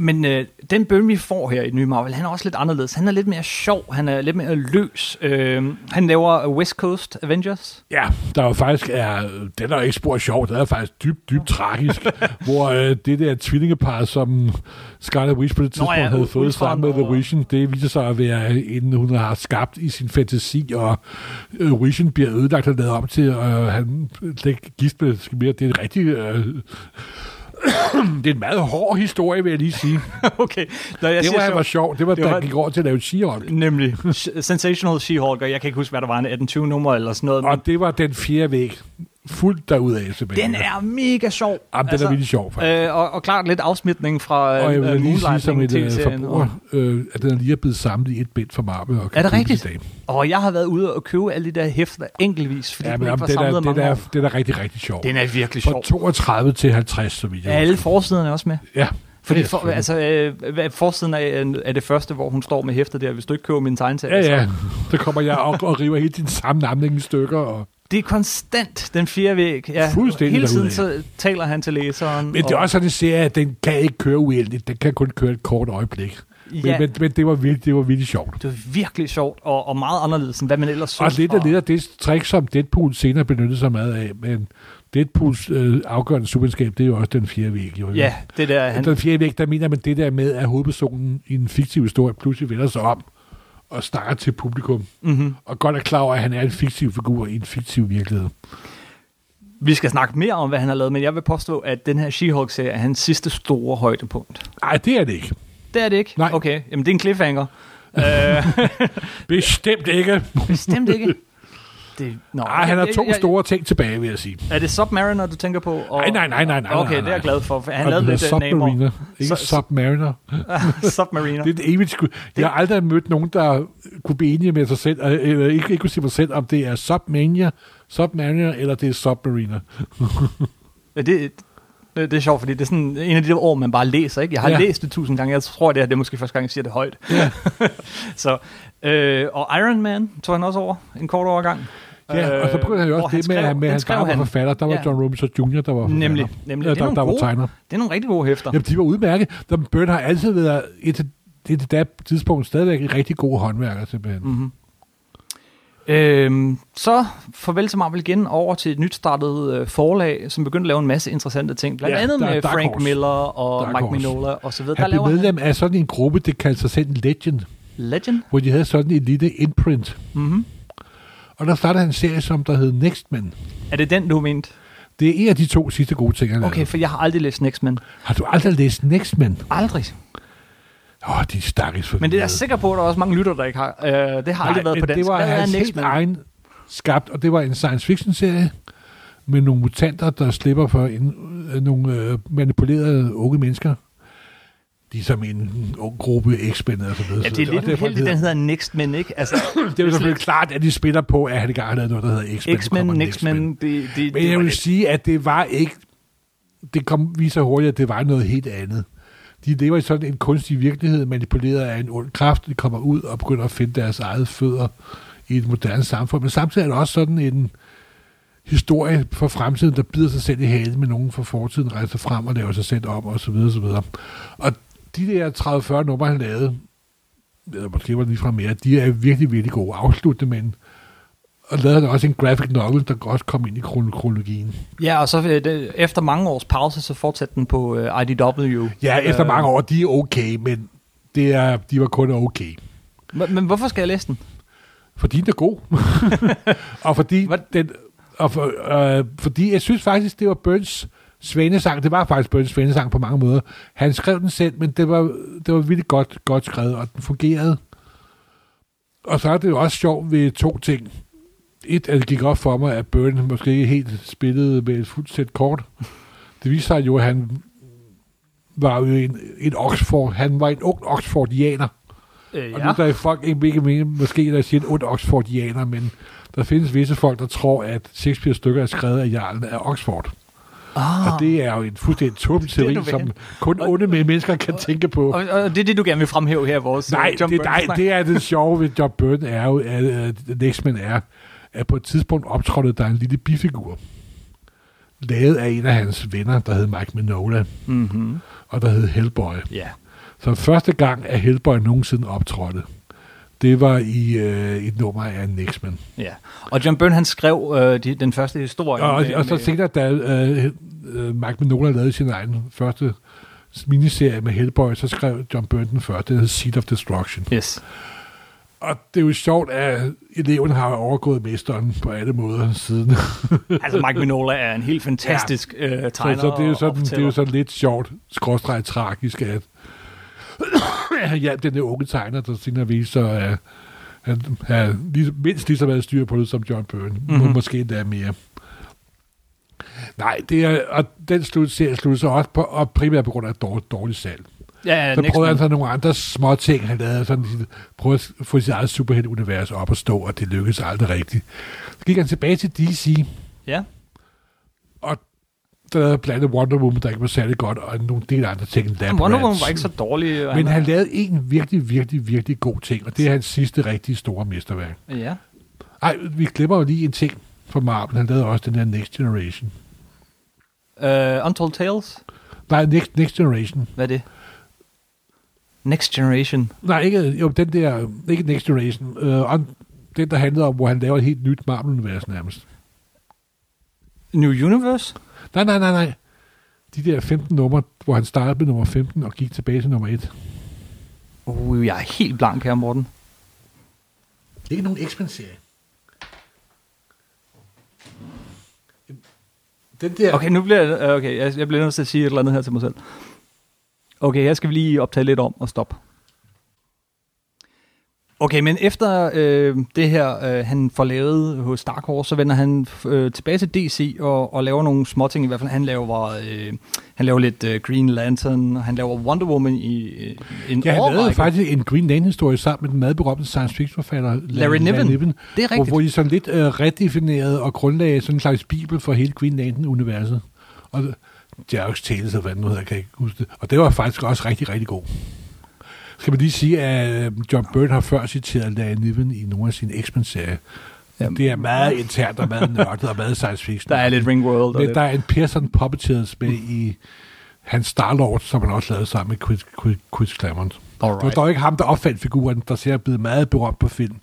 Men øh, den bøn, vi får her i nye Marvel, han er også lidt anderledes. Han er lidt mere sjov, han er lidt mere løs. Øh, han laver West Coast Avengers. Ja, der jo faktisk er, den er jo ikke spor sjov, den er faktisk dybt, dybt tragisk, [laughs] hvor øh, det der tvillingepar, som Scarlet Witch på det tidspunkt ja, ja, havde fået sammen med The Vision, det viser sig at være en, hun har skabt i sin fantasi, og øh, Vision bliver ødelagt og lavet om til, og han slet ikke gift med mere. Det er en rigtig... Øh, det er en meget hård historie, vil jeg lige sige. [laughs] okay. Når jeg Det var, han var sjov, sjov. Det var, Det der var- gik over til at lave She-Hulk. Nemlig. Sensational She-Hulk, og jeg kan ikke huske, hvad der var, en 18-20 nummer eller sådan noget. Og det var den fjerde væg. Fuldt derudaf, Sebastian. den er mega sjov. Jamen, den er virkelig sjov, faktisk. Øh, og, og klart lidt afsmitning fra Og jeg øh, vil lige sige som et tv-serien. forbruger, øh, at den er lige blevet samlet i et bind for Marvel. Og Er det rigtigt? Og jeg har været ude og købe alle de der hæfter enkeltvis, fordi Ja, den men ikke jamen, var den, samlet er, af den, mange er, den er rigtig, rigtig sjov. Den er virkelig Fra sjov. 32 til 50, så vidt jeg alle forsiderne er også med? Ja. Fordi det er for, altså, øh, forsiden af, er det første, hvor hun står med hæftet der, hvis du ikke køber min tegneserie. Ja, så- ja. Så kommer jeg og, og river hele din sammenlamning i stykker. Og... Det er konstant, den fire væg. Ja, Fuldstændig Hele tiden så taler han til læseren. Men det er også sådan en serie, at den kan ikke køre uendeligt. Den kan kun køre et kort øjeblik. Men, Ja, men, men det, var virkelig, det var virkelig sjovt. det er virkelig sjovt, og, og meget anderledes, end hvad man ellers så. Og lidt af lidt af det trick, som Deadpool senere benyttede sig meget af. Men Deadpools øh, afgørende superskab, det er jo også den fjerde væg. Jo. Ja, det der, Han... Den fjerde væg, der mener man det der med, at hovedpersonen i en fiktiv historie pludselig vender sig om og snakker til publikum. mm-hmm. Og godt er klar over, at han er en fiktiv figur i en fiktiv virkelighed. Vi skal snakke mere om, hvad han har lavet, men jeg vil påstå, at den her She-Hulk-serie er hans sidste store højdepunkt. Nej, det er det ikke. Det er det ikke? Nej. Okay, jamen det er en cliffhanger. [laughs] øh, Bestemt ikke. bestemt ikke. Det, nå, Nej, han har to jeg- jeg- store ting tilbage, vil jeg sige. Er det Submariner, du tænker på? Og, Nej, nej, nej, nej, nej, Okay, nej, det er jeg nej. glad for, for han Og lavede namer. Submariner. Ikke Så- Submariner. [laughs] Submariner. Det er et evigt skud. Jeg har aldrig mødt nogen, der kunne blive enige med sig selv, øh, eller ikke, ikke kunne sige mig selv, om det er Submania, Submariner, eller det er Submariner. [laughs] Ja, det, det, det er sjovt, fordi det er sådan en af de der ord, man bare læser. Ikke? Jeg har Ja. ja. læst det tusind gange. Jeg tror, det er, det er måske første gang, jeg siger det højt. Ja. [laughs] så, øh, og Iron Man tog han også over en kort overgang. Ja, og så begyndte han jo også det med, skrev- at med, den at han bare var forfatter. Der var Ja. John Robinson Jr., der var forfatter. Nemlig, nemlig. Ja, Det er der, der var gode- tegner. Det er nogle rigtig gode hæfter. Jamen, de var udmærket. Der Byrne har altid været et til det tidspunkt stadigvæk en rigtig god håndværker, simpelthen. Mm. Mm-hmm. Øhm, så farvel til Marvel igen over til et nyt startet øh, forlag, som begyndte at lave en masse interessante ting. Blandt Ja, andet der er med Dark Frank Horse. Miller og Dark Mike Horse. Mignola og så videre. Han blev medlem af sådan en gruppe, det kaldte sig selv en Legend, Legend. hvor de havde sådan en lille imprint. Mm-hmm. Og der startede han en serie, som der hed Next Men. Er det den, du mente? Det er en af de to sidste gode ting, han Okay, for jeg har aldrig læst Next Men. Har du aldrig læst Next Men? Aldrig. Åh, oh, de er stakkels for Men det er jeg sikker på, at der er også mange lytter, der ikke har. Øh, det har aldrig været på dansk. det var Hvad hans helt egen skabt, og det var en science fiction serie med nogle mutanter, der slipper for en, øh, nogle øh, manipulerede unge mennesker. Ligesom en ung gruppe X-Men og så videre. Ja, det er lidt uheldigt, det den hedder- Next Men, ikke? Altså, [clears throat] Det er jo selvfølgelig klart, at de spiller på, at han engang har lavet noget, der hedder X-Men. X-Men, Next Men, det, det, Men jeg vil sige, at det var ikke... Det kom viser hurtigt, at det var noget helt andet. De lever i sådan en kunstig virkelighed, manipuleret af en ond kraft. De kommer ud og begynder at finde deres eget fødder i et moderne samfund. Men samtidig er det også sådan en historie for fremtiden, der bider sig selv i halen med nogen fra fortiden, rejser frem og laver sig selv om, og så videre, og så videre. Og de der 30-40 numre, han lavede, eller måske var det ligefrem mere, de er virkelig, virkelig gode. Afsluttende, men og lavede han også en graphic novel, der også kom ind i kron- kronologien. Ja, og så øh, efter mange års pause, så fortsatte den på øh, IDW. Ja, efter Øh, mange år, de er okay, men det er, de var kun okay. Men, men hvorfor skal jeg læse den? Fordi den er god. [laughs] og fordi Hvad? den, og for, øh, fordi jeg synes faktisk, det var Burns svanesang. Det var faktisk Burns svanesang på mange måder. Han skrev den selv, men det var, det var virkelig godt, godt skrevet, og den fungerede. Og så er det jo også sjovt ved to ting. Et, at det gik op for mig, at Burn måske ikke helt spillede med et fuldt sæt kort. Det viste sig jo, at han var jo en, en Oxford, han var en ung Oxfordianer. Øh, Og nu der er folk ikke, ikke mener, måske der siger en ond Oxfordianer, men der findes visse folk, der tror, at Shakespeare stykker er skrevet af Jarlen af Oxford. Ah. Og det er jo en fuldstændig du teori, som kun onde med mennesker kan tænke på. Og, og det er det, du gerne vil fremhæve her, vores Nej, øh, John det, nej, det er det sjove ved John Byrne er jo, at, at Nextman er, at på et tidspunkt optrådte der en lille bifigur, lavet af en af hans venner, der hed Mike Minola, Mm-hmm. og der hed Hellboy. Ja. Så første gang, at Hellboy nogensinde optrådte, det var i øh, et nummer af Nextman. ja. Og John Byrne, han skrev øh, de, den første historie. Og, med- og så senere, da øh, øh, Mike Minola lavede sin egen første miniserie med Hellboy, så skrev John Byrne den første, der hed Seed of Destruction. Yes. Og det er jo sjovt, at eleven har overgået mesteren på alle måder siden. [laughs] Altså, Mike Mignola er en helt fantastisk ja. øh, så, tegner så det, er jo sådan, det er jo sådan lidt sjovt, skråstreget tragisk, at [coughs] hjalp den der unge tegner, der senere viste sig, at han har lige, mindst lige så meget styr på det som John Byrne. Mm-hmm. Mhm. Måske endda mere. Nej, det er, og den slut, serie sluttede sig også på, og primært på grund af dårligt, dårligt salg. Ja, ja, Så prøvede han så nogle andre små ting, han lavede, sådan, prøvede at få sit eget superhelt-univers op at stå, og det lykkedes aldrig rigtigt. Så gik han tilbage til DC, Ja. Der lavede blandt andet Wonder Woman, der ikke var særlig godt, og nogle del andre ting. Lab Wonder Woman var ikke så dårlig. Men han lavede en virkelig, virkelig, virkelig god ting, og det er hans sidste rigtig store mesterværk. Ja. Ej, vi glemmer jo lige en ting fra Marvel. Han lavede også den her Next Generation. Uh, Untold Tales? Nej, Next, Next Generation. Hvad er det? Next Generation. Nej, ikke, jo, den der, ikke Next Generation. Øh, on, den, der handlede om, hvor han laver et helt nyt Marvel-univers nærmest. New Universe? Nej, nej, nej, nej. De der 15 numre, hvor han startede med nummer 15 og gik tilbage til nummer 1. Uh, jeg er helt blank her, Morten. Det er ikke nogen X-Men-serie. Den der... Okay, nu bliver jeg, okay, jeg, jeg bliver nødt til at sige et eller andet her til mig selv. Okay, jeg skal lige optage lidt om og stoppe. Okay, men efter øh, det her, øh, han får lavet hos Dark Horse, så vender han øh, tilbage til DC og, og laver nogle små ting. I hvert fald, han laver, øh, han laver lidt øh, Green Lantern, og han laver Wonder Woman i øh, en Ja, han lavede faktisk en Green Lantern-historie sammen med den meget berømte science fiction-forfatter Larry Niven. Det er Hvor, rigtigt. hvor de sådan lidt øh, redefinerede og grundlagde sådan en slags bibel for hele Green Lantern-universet. Og Jerks Tales, og hvad det nu hedder, kan jeg ikke huske det. Og det var faktisk også rigtig, rigtig god. Skal man lige sige, at øh, John Byrne har før citeret Larry Niven i nogle af sine X-Men-serier. Jamen. Det er meget internt og meget nørdet og meget science fiction. Der er lidt Ringworld. Men lidt. der er en Pearson Puppeteers med i hans Star-Lord, som han også lavede sammen med Chris, Chris, Chris Claremont. Det var Alright. dog ikke ham, der opfandt figuren, der ser er blevet meget berømt på film.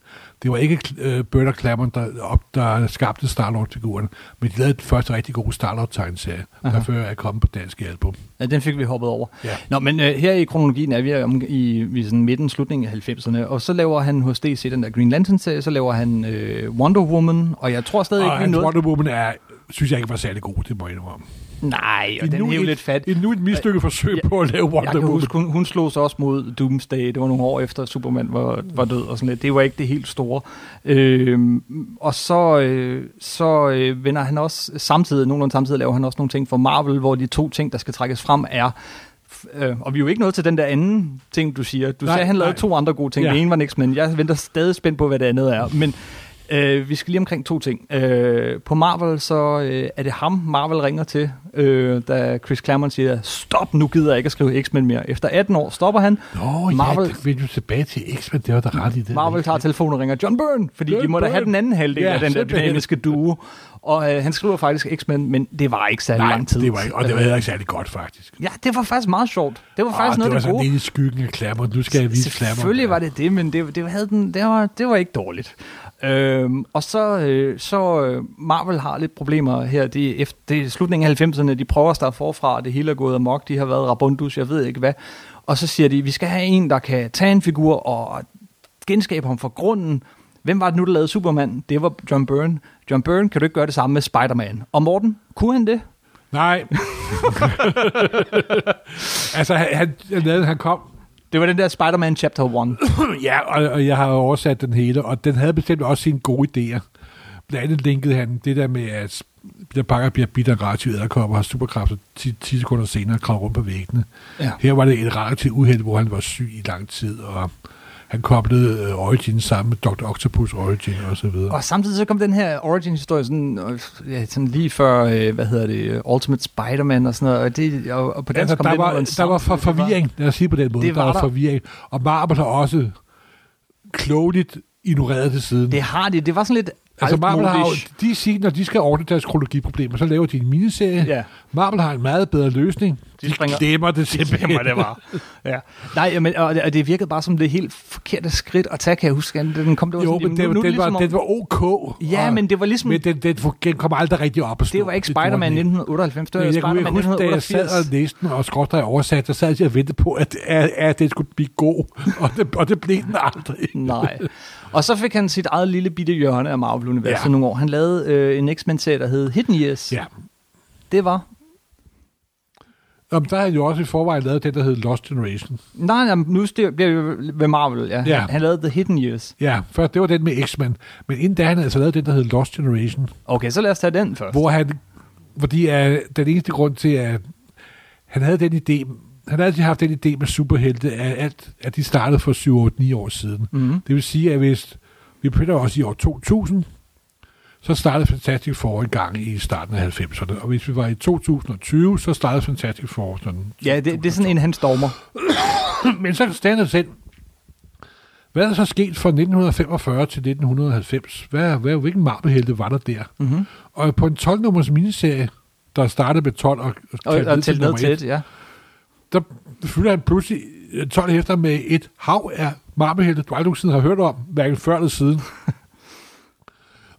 Det var ikke uh, Burt og Claremont, der, op, der skabte Star-Lord-figuren, men de lavede den første rigtig gode Star-Lord-tegneserie, Aha. der før er kommet på dansk album. Ja, den fik vi hoppet over. Ja. Nå, men øh, her i kronologien er vi om, i, i sådan midten, slutningen af 90'erne, og så laver han hos DC den der Green Lantern-serie, så laver han øh, Wonder Woman, og jeg tror stadig Og ikke, vi nået... Wonder Woman er, synes jeg ikke var særlig god, det må jeg indrømme. Nej, og den er jo et- lidt fat. Endnu et mislykket forsøg Ja, på at lave Jeg Wonder kan Woman. huske, hun, hun slog sig også mod Doomsday. Det var nogle år efter Superman var, var død og sådan lidt. Det var ikke det helt store. Øhm, og så, øh, så øh, vender han også samtidig, nogenlunde samtidig laver han også nogle ting for Marvel, hvor de to ting, der skal trækkes frem, er Øh, og vi er jo ikke nået til den der anden ting, du siger. Du Nej, sagde, at han lavede nej. to andre gode ting. Ja. Det ene var X-Men. Jeg venter stadig spændt på, hvad det andet er. Men øh, vi skal lige omkring to ting. Øh, på Marvel, så øh, er det ham, Marvel ringer til, øh, da Chris Claremont siger, stop, nu gider jeg ikke at skrive X-Men mere. Efter 18 år stopper han. Nå, Marvel- ja, det vil du tilbage til X-Men, det var der ret i det. Marvel tager telefonen og ringer John Byrne, fordi John de må da have Byrne. den anden halvdel Ja, af den der dynamiske duo. Og øh, han skriver faktisk X-Men, men det var ikke særlig Nej, lang tid. det var ikke, og det var heller ikke særlig godt, faktisk. Ja, det var faktisk meget sjovt. Det var faktisk Åh, noget det var sådan gode. lidt i skyggen af Claremont. Nu skal jeg vise Claremont. Selvfølgelig var det det, men det, det, havde den, det, var, det var ikke dårligt. Øhm, og så, øh, så øh, Marvel har lidt problemer her. Det er, efter, det er slutningen af 90'erne. De prøver at starte forfra, og det hele er gået amok. De har været rabundus, jeg ved ikke hvad. Og så siger de, vi skal have en, der kan tage en figur og genskabe ham fra grunden. Hvem var det nu, der lavede Superman? Det var John Byrne. John Byrne, kan du ikke gøre det samme med Spider-Man? Og Morten, kunne han det? Nej. [laughs] [laughs] altså, han, han, han, kom... Det var den der Spider-Man Chapter 1. [coughs] Ja, og, og jeg har oversat den hele, og den havde bestemt også sine gode idéer. Blandt andet linkede han det der med, at Peter Parker bliver bidt af en radioaktiv æderkop og har superkræfter 10, 10 sekunder senere kravler rundt på væggene. Ja. Her var det et radioaktivt uheld, hvor han var syg i lang tid, og han koblede øh, Origin sammen med Dr. Octopus Origin og så videre. Og samtidig så kom den her origin-historie sådan, øh, ja, sådan lige før, øh, hvad hedder det, Ultimate Spider-Man og sådan noget. Og, det, og, og på den Altså, kom der, den var, der var for, var- forvirring, lad os sige på den måde. Det der var var der. forvirring. Og Marvel har også klogeligt ignoreret det siden. Det har de. Det var sådan lidt altså Marvel har jo, de siger, når de skal ordne deres kronologiproblemer, så laver de en miniserie. Ja. Marvel har en meget bedre løsning. De springer- glemmer det simpelthen. [laughs] Det var. Ja. Nej, men, og, det- og det virkede bare som det helt forkerte skridt at tage, kan jeg huske. Den kom, det var Jo, sådan, men den, nu, det den, var, ligesom om- den var ok. Ja, og- men det var ligesom... men den, den, den kom aldrig rigtig op at stå. det var ikke Spider-Man ikke. 1998, det var Spider-Man ikke huske, da jeg sad 1988. og læste den og skrådstræk oversat, der sad jeg og ventede på, at, at, at den skulle blive god, [laughs] og det, og det blev den aldrig. Nej. Og så fik han sit eget lille bitte hjørne af Marvel-universet ja. nogle år. Han lavede øh, en X-Men-serie, der hed Hidden Years. Ja. Det var... Om der havde jo også i forvejen lavet det, der hed Lost Generation. Nej, nej, nu bliver vi ved Marvel, ja. Ja. Han lavede The Hidden Years. Ja, først det var den med X-Men. Men inden da han havde altså lavet den, der hed Lost Generation. Okay, så lad os tage den først. Hvor han, fordi er den eneste grund til, at han havde den idé, han havde altid haft den idé med superhelte, at, alt, at de startede for 7-8-9 år siden. Mm-hmm. Det vil sige, at hvis vi printer også i år 2000, så startede Fantastic Four en gang i starten af 90'erne. Og hvis vi var i 2020, så startede Fantastic Four sådan. Ja, det, det er sådan en, han stormer. [coughs] Men så stand sig selv. Hvad er der så sket fra 1945 til 1990? Hvad, hvad, hvilken Marvel-helte var der der? Mm-hmm. Og på en 12-nummers miniserie, der startede med 12 og, Og, og tælle ned til et, et, ja. der fylder han pludselig øh, 12 hæfter med et hav af Marvel-helte, du aldrig nogensinde har hørt om, hverken før eller siden. [laughs]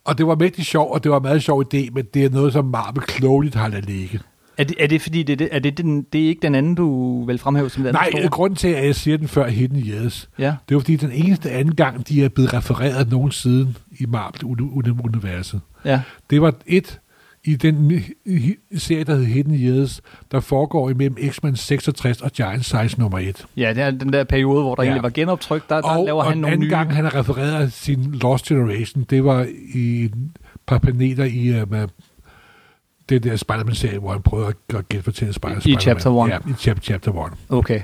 og det var mægtig sjov, og det var en meget sjov idé, men det er noget, som Marvel klogeligt har ladet ligge. Er det, er det fordi, det, er det, er det, den, det er ikke den anden, du vil fremhæve som den Nej, store? grunden til, at jeg siger den før Hidden Years, Ja. det var fordi, den eneste anden gang, de er blevet refereret nogen siden i Marvel-universet, Ja. det var et i den serie, der hedder Hidden Years, der foregår imellem X-Men 66 og Giant Size nummer 1. Ja, det er den der periode, hvor der Ja. egentlig var genoptryk, der, der og, laver og han den nogle anden nye... gang, han har refereret sin Lost Generation, det var i et par planeter i uh, med det der Spider-Man-serie, hvor han prøvede at, genfortælle Spider- I Spider-Man. chapter one. Ja, i chap- chapter 1. Okay.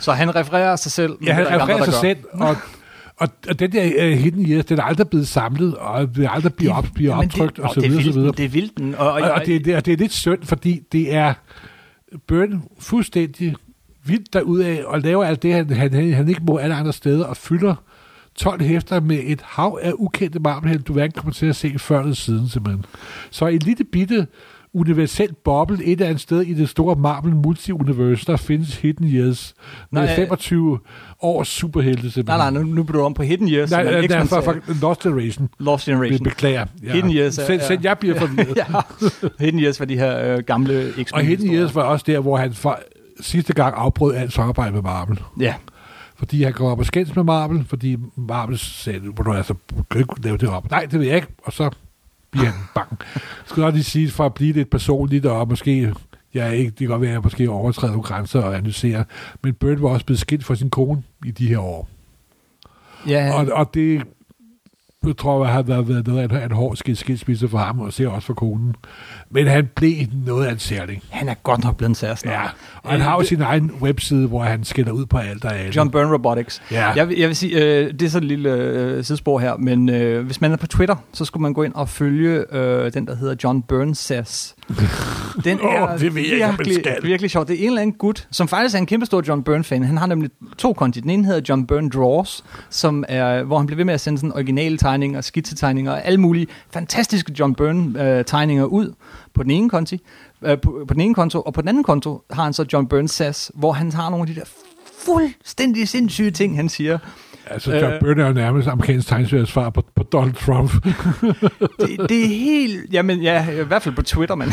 Så han refererer sig selv. Ja, han der er andre, refererer der sig gør. selv, og, [laughs] og, og den der uh, Hidden Years, den er aldrig blevet samlet, og det er aldrig bliver, op, bliver optrykt, det, og så er videre, så videre. vildt, Det er vildt. Og, og, Og, og det, det, er, det er lidt synd, fordi det er Byrne fuldstændig vildt derudaf og laver alt det, han, han, han ikke må alle andre steder, og fylder 12 hæfter med et hav af ukendte marmelhæld, du hverken kommer til at se før eller siden, simpelthen. Så en lille bitte universel boble et eller andet sted i det store Marvel Multi-Universe, der findes Hidden Years med Nej, øh, 25 års superhelte, Nej, simpelthen. nej, nu, nu bliver du om på Hidden Years. Nej, nej, nej, for, for Lost Generation. Lost Generation. Beklager. Ja. Hidden Years Selv, selv jeg bliver [laughs] forvirret. ja, Hidden Years var de her øh, gamle X-Men. Og Hidden. Years var også der, hvor han for sidste gang afbrød alt samarbejde med Marvel. Ja, Fordi han kom op og skændes med Marvel, fordi Marvel sagde, hvor du altså, kan ikke lave det op. Nej, det vil jeg ikke. Og så bliver han bang. Skal jeg lige sige, for at blive lidt personligt, og måske, jeg er ikke, det kan godt være, at jeg måske overtræder nogle grænser og analyserer, men Burt var også blevet skilt fra sin kone i de her år. ja Og, og det jeg tror jeg har været, været noget af en, hård skil- skilsmisse for ham, og ser også for konen. Men han blev noget af en særling. han er godt nok blevet en særsnart. Ja, og han har jo sin egen webside, hvor han skiller ud på alt og alt. John Byrne Robotics. Ja. Jeg, vil- jeg vil sige, øh, det er sådan et lille øh, sidespor her, men øh, hvis man er på Twitter, så skulle man gå ind og følge øh, den, der hedder John Byrne Says. [laughs] Den er det ved jeg ikke, virkelig, skal. virkelig sjovt. Det er en eller anden gut, som faktisk er en kæmpe stor John Byrne-fan. Han har nemlig to konti. Den ene hedder John Byrne Draws, som er, hvor han bliver ved med at sende sådan originale tegninger, skitsetegninger og alle mulige fantastiske John Byrne-tegninger øh, ud på den ene konti. Øh, på, på den ene konto, og på den anden konto har han så John Byrne Sass, hvor han har nogle af de der fuldstændig sindssyge ting, han siger. Altså, John Øh. Byrne er jo nærmest amerikansk tegneseriers svar på, på Donald Trump. [laughs] Det, det er helt... Jamen, ja, i hvert fald på Twitter, men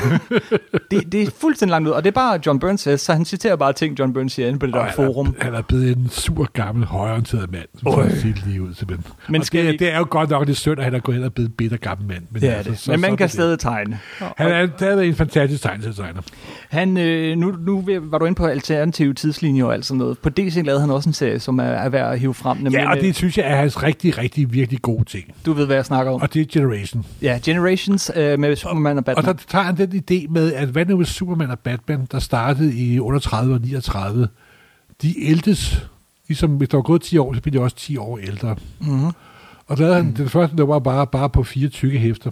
[laughs] det, det er fuldstændig langt ud, og det er bare John Byrne says, så han citerer bare ting, John Byrne siger inde på det der Og forum. Han er, han er blevet en sur, gammel, højorienteret mand, som får sit liv ud, simpelthen. Men skal det, vi- det, er jo godt nok lidt synd, at han er gået hen og blevet en bitter gammel mand. Men Det er altså, det. så- Men man sådan kan det. stadig tegne. Han er stadig en fantastisk tegneserietegner. Han, øh, nu, nu var du inde på alternative tidslinjer og alt sådan noget. På DC lavede han også en serie, som er, er værd at hive frem. Nemlig, Ja, og øh, det synes jeg er hans rigtig, rigtig, virkelig gode ting. Du ved, hvad jeg snakker om. Og det er Generation. Ja, Generations øh, med Superman og Og Batman. der tager han den idé med, at hvad nu hvis Superman og Batman, der startede i 38 og 39, de ældes, ligesom hvis der var gået 10 år, så bliver de også 10 år ældre. mm-hmm. Og der han, den første nummer bare, bare på fire tykke hæfter,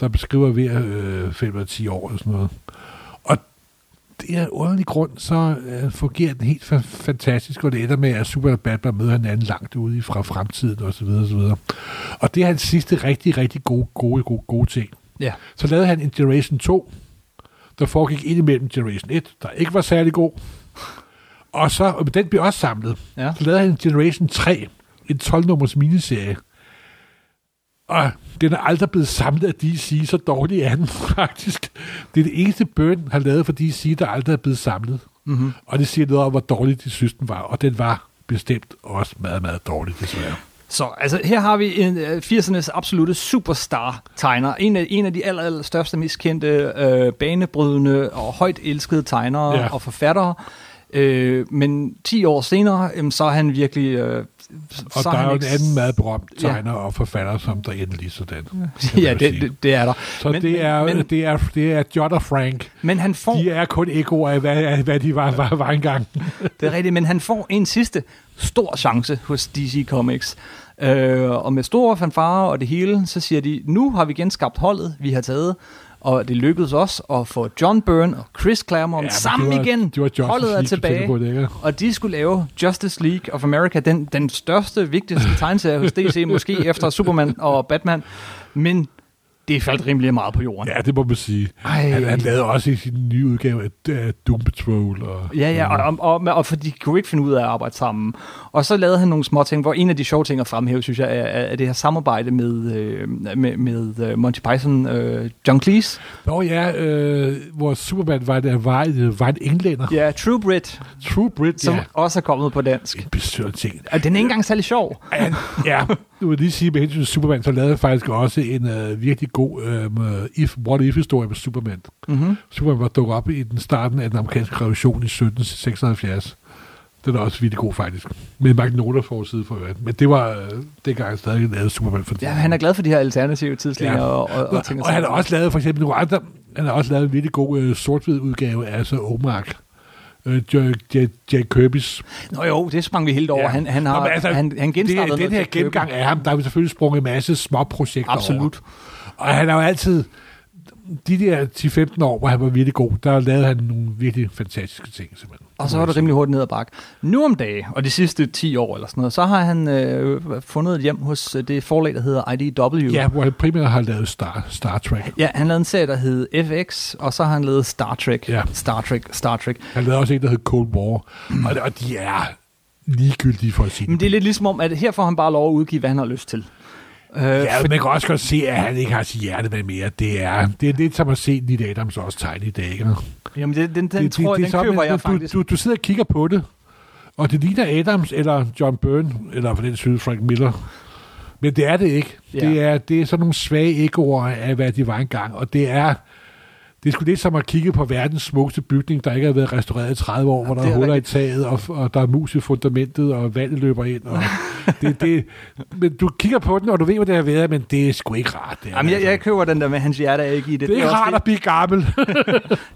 der beskriver hver øh, 5 eller 10 år eller sådan noget. Det er en underlig grund, så øh, fungerer den helt fa- fantastisk, og det ender med, at Superman og Batman møder hinanden langt ude fra fremtiden og så videre, og så videre. Og det er hans sidste rigtig, rigtig gode, gode, gode, gode ting. Ja. Så lavede han en Generation 2, der foregik ind imellem Generation 1, der ikke var særlig god. Og så, og den blev også samlet. Ja. Så lavede han en Generation 3, en 12-nummers miniserie. Og den er aldrig blevet samlet af DC, så dårlig er den [laughs] faktisk. Det er det eneste Burn har lavet for DC, der aldrig er blevet samlet. Mm-hmm. Og det siger noget om, hvor dårlig de synes, den var. Og den var bestemt også meget, meget dårlig, desværre. Så altså, her har vi en øh, 80'ernes absolute superstar-tegner. En af, en af de aller, aller største, mest kendte, øh, banebrydende og højt elskede tegnere ja. og forfattere. Øh, men 10 år senere, øh, så er han virkelig... Øh, Og så der er jo en anden meget berømt Ja. tegner og forfatter, som der endelig sådan. ja, det, det, det er der. Så Men- det, er, men- det, er, det er John og Frank. Men han får... De er kun ekoer af, hvad, hvad de var, var, var engang. [laughs] Det er rigtigt, men han får en sidste stor chance hos DC Comics. Øh, og med store fanfare og det hele, så siger de, nu har vi genskabt holdet, vi har taget, og det lykkedes os at få John Byrne og Chris Claremont ja, sammen var, igen. Det var Justice holdet er League, tænker tilbage. Ikke? Og de skulle lave Justice League of America, den, den største, vigtigste [laughs] tegneserie hos DC, måske efter Superman og Batman. Men det faldt rimelig meget på jorden. Ja, det må man sige. Ej. Han, han lavede også i sin nye udgave af, af Doom Patrol. Og, Ja, ja, og, og, og, og for de kunne ikke finde ud af at arbejde sammen. Og så lavede han nogle små ting, hvor en af de sjove ting at fremhæve, synes jeg, er, er det her samarbejde med, øh, med, med øh, Monty Python, øh, John Cleese. Nå ja, øh, hvor Superman var, der var, var en englænder. Ja, True Brit, True Brit, som ja. også er kommet på dansk. En besøger ting. Og den er ikke engang særlig sjov. Han, ja, nu vil jeg lige sige med hensyn til Superman, så lavede han faktisk også en øh, virkelig god øh, if, what if-historie med Superman. Mm-hmm. Superman var dukket op i den starten af den amerikanske revolution i 1776. Den er også virkelig god, faktisk. Med Magnolia forside for øvrigt. Men det var øh, dengang han stadig lavede Superman. For Ja, han er glad for de her alternative tidslinjer Ja. og, og, og ting og han har også lavet for eksempel nogle andre, han har også lavet en virkelig god øh, sort-hvid udgave af altså Omark. Øh, Jack, Jack, Kirby's. Nå jo, det sprang vi helt over. Ja. Han, han, har, Nå, altså, han, han genstartede det, den noget her at købe. gennemgang af ham, der har vi selvfølgelig sprunget en masse små projekter Absolut. over. Og han har jo altid, de der 10-15 år, hvor han var virkelig god, der lavede han nogle virkelig fantastiske ting, simpelthen. Og så var det rimelig hurtigt ned ad bakke. Nu om dagen, og de sidste 10 år eller sådan noget, så har han øh, fundet et hjem hos øh, det forlag, der hedder IDW. Ja, hvor han primært har lavet Star, Star Trek. Ja, han lavede en serie, der hed FX, og så har han lavet Star Trek. Ja. Star Trek, Star Trek. Han lavede også en, der hed Cold War. Og, og de er ligegyldige for at sige Men det er lidt ligesom om, at her får han bare lov at udgive, hvad han har lyst til. Øh, Ja, men man kan også godt se, at han ikke har sit hjerte med mere. Det er, det er lidt som at se Nid Adams også tegne i dag. Ikke? Jamen, det, den, den det, tror jeg, den køber jeg du, faktisk. Du, du sidder og kigger på det, og det ligner Adams eller John Byrne, eller for den side Frank Miller. Men det er det ikke. Ja. Det, er, det er sådan nogle svage ekoer af, hvad de var engang. Og det er... Det er sgu lidt som at kigge på verdens smukkeste bygning, der ikke har været restaureret i 30 år, hvor der det er er huller i rigtigt. taget, og, og der er mus i fundamentet, og vandet løber ind. Og [laughs] det, det, men du kigger på den, og du ved, hvad det har været, men det er sgu ikke rart. Det er, Jamen, jeg, altså. jeg køber den der med, hans hjerte er ikke i det. det er ikke også rart at blive gammel. [laughs]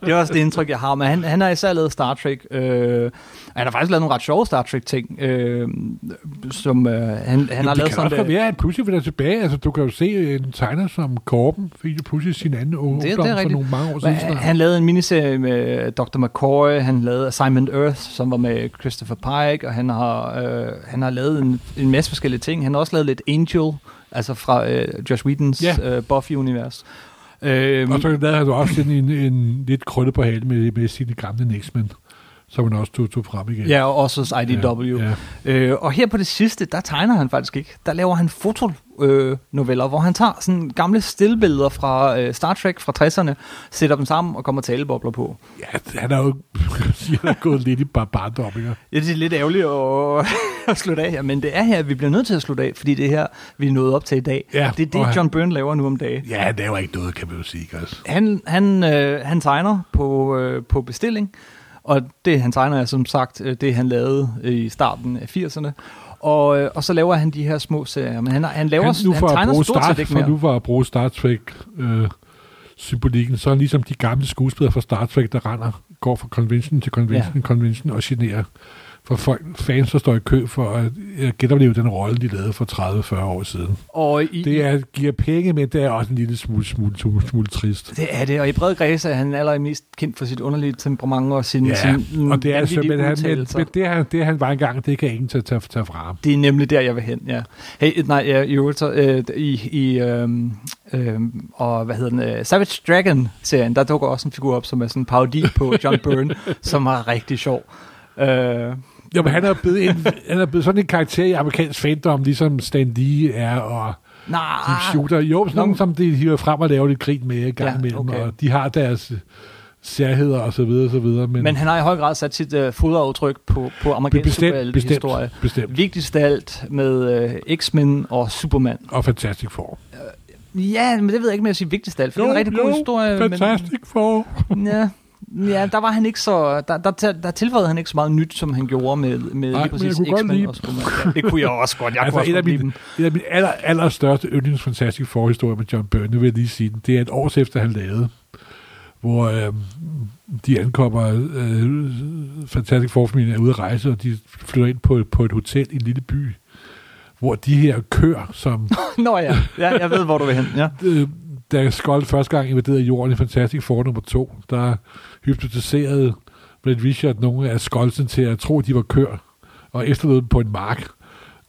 Det er også det indtryk, jeg har. Men han, han har især lavet Star Trek. Øh, han har faktisk lavet nogle ret sjove Star Trek-ting, øh, som øh, han, han Jamen, har det lavet kan sådan også der. være, at pludselig vil tilbage. Altså, du kan jo se en tegner som Korben, fik jo pludselig sin anden ungdom det er for nogle mange år siden. han, han lavede en miniserie med Dr. McCoy, han lavede Assignment Earth, som var med Christopher Pike, og han har, øh, han har lavet en, en masse forskellige ting. Han har også lavet lidt Angel, altså fra øh, Josh Whedons Ja. øh, Buffy-univers. Øh, Og så lavede han jo også sådan en, en lidt krølle på halen med, med sine gamle Nixmen, som han også tog, tog frem igen. ja, og også hos IDW. Ja, ja. Øh, og her på det sidste, der tegner han faktisk ikke. Der laver han fotonoveller, øh, noveller, hvor han tager sådan gamle stillbilleder fra øh, Star Trek fra 60'erne, sætter dem sammen og kommer talebobler på. ja, han er jo [laughs] han er gået lidt i bar- barndom, ikke? Ja, det er lidt ærgerligt at, [laughs] at slutte af her, men det er her, vi bliver nødt til at slutte af, fordi det er her, vi er nået op til i dag. Ja, det er det, han- John Byrne laver nu om dagen. Ja, han laver ikke noget, kan man jo sige? Altså. Han, han, øh, han tegner på, øh, på bestilling, og det han tegner er som sagt øh, det, han lavede i starten af 80'erne. Og, øh, og så laver han de her små serier, men han, han laver han, nu han for at tegner bruge stort set ikke for mere. nu for at bruge Star Trek øh, symbolikken, så er han ligesom de gamle skuespillere fra Star Trek, der render, går fra convention til convention, ja. convention og generer for folk, fans, der står i kø for at øh, genopleve den rolle, de lavede for 30-40 år siden. Og i, Det er, giver penge, men det er også en lille smule, smule, smule, smule trist. det er det, og i bred græs er han allermest kendt for sit underlige temperament og sin, Ja, sin og det er så, vanvittige men, han, men, men det, han, det han var engang, det kan ingen tage, tage, tage fra ham. Det er nemlig der, jeg vil hen, ja. Hey, nej, ja, i øvrigt øh, i, i øhm, øhm, og hvad hedder den, øh, Savage Dragon-serien, der dukker også en figur op, som er sådan en parodi på John Byrne, [laughs] som er rigtig sjov. Øh, Jo, men han er blevet, en, han er blevet sådan en karakter i amerikansk fandom, ligesom Stan Lee er, og nej, Steve Shooter. Jo, sådan nogen, som de hiver frem og laver lidt grin med i gang Ja, imellem, okay. og de har deres øh, særheder og så videre, og så videre. Men, men han har i høj grad sat sit øh, fodaftryk på, på amerikansk bestemt, bestemt, superheltehistorie. bestemt. Vigtigst af alt med øh, X-Men og Superman. Og Fantastic Four. Ja, men det ved jeg ikke, med at sige vigtigst af alt, for det er en rigtig god historie. men- Fantastic Four. Ja, ja, der var han ikke så... Der, der, der, tilføjede han ikke så meget nyt, som han gjorde med, med lige jeg præcis kunne godt X-Men lide. Ja, det kunne jeg også godt. Jeg Altså, kunne også af godt lide mine- dem. En af mine aller, aller største yndlings Fantastic Four-historier med John Byrne, nu vil jeg lige sige den, det er et år efter, han lavede, hvor øh, de ankommer, øh, Fantastic Four-familien er ude at rejse, og de flytter ind på, på et hotel i en lille by, hvor de her køer, som [laughs] Nå ja, ja, jeg ved, hvor du vil hen. Ja da Skold første gang invaderede jorden i Fantastic Four nummer 2, der hypnotiserede Brett Richard nogle af Skoldsen til at tro, at de var kør, og efterlod dem på en mark.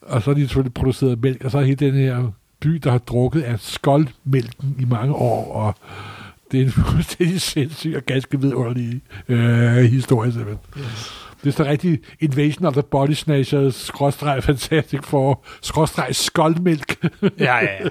Og så har de selvfølgelig produceret mælk, og så er hele den her by, der har drukket af skoldmælken i mange år, og det er en [laughs] fuldstændig sindssyg og ganske vidunderlig øh, historie, simpelthen. Yes. Det er så rigtig Invasion of the Body Snatchers, skråstreg Fantastic Four, skråstreg skoldmælk. [laughs] ja, ja, ja.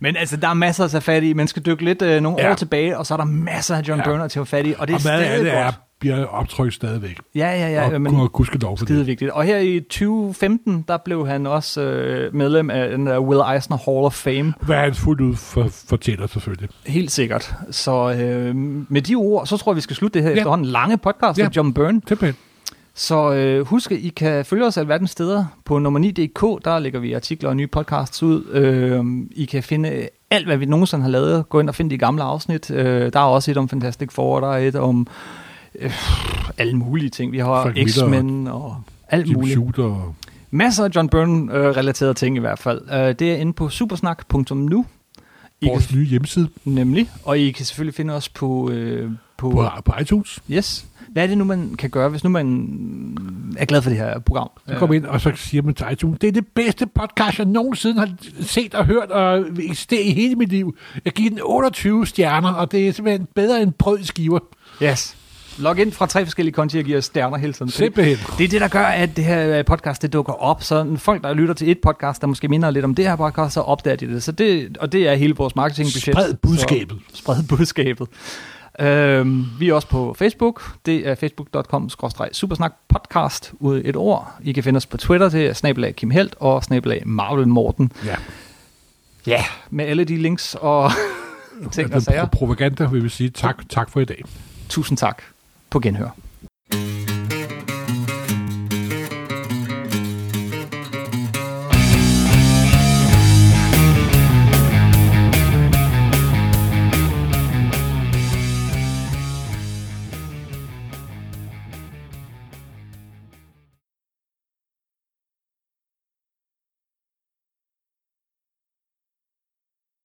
Men altså, der er masser at tage fat i. Man skal dykke lidt øh, nogle Ja. år tilbage, og så er der masser af John Ja. Byrne til at tage fat i, og det er og stadig det er bliver optrykt stadigvæk. Ja, ja, ja. og, men, og gudskelov for det. vigtigt. Og her i 2015, der blev han også øh, medlem af den der Will Eisner Hall of Fame. Hvad han fuldt ud for, fortæller selvfølgelig. Helt sikkert. Så øh, med de ord, så tror jeg, vi skal slutte det her Ja. efterhånden lange podcast. Ja. med John Byrne. Simpelthen. Så øh, husk, at I kan følge os alverdens steder. På nummer 9.dk, der lægger vi artikler og nye podcasts ud. Øh, I kan finde alt, hvad vi nogensinde har lavet. Gå ind og find de gamle afsnit. Øh, der er også et om Fantastic Four, der er et om øh, alle mulige ting. Vi har X-Men og alt Jim muligt. Shooter. Masser af John Byrne-relaterede ting i hvert fald. Øh, det er inde på supersnak.nu. I Vores kan, nye hjemmeside nemlig. Og I kan selvfølgelig finde os på... Øh, på, på, på iTunes. Yes. Hvad er det nu, man kan gøre, hvis nu man er glad for det her program? Så kom ind, og så siger man til iTunes, det er det bedste podcast, jeg nogensinde har set og hørt og eksisteret i hele mit liv. Jeg giver den 28 stjerner, og det er simpelthen bedre end brød i skiver. Yes. Log ind fra tre forskellige konti og giver os stjerner hele tiden. Simpelthen. Det er det, der gør, at det her øh, podcast det dukker op. Så folk, der lytter til et podcast, der måske minder lidt om det her podcast, så opdager de det. Så det og det er hele vores marketingbudget. Spred budskabet. Så, spred budskabet. Øhm, vi er også på Facebook. Det er facebook.com supersnak podcast ud et ord. I kan finde os på Twitter. Det er snabelag Kim Helt og snabelag Marvel Morten. Ja. Ja, med alle de links og [laughs] ting og sager. propaganda vil vi sige tak, tak for i dag. Tusind tak. På genhør.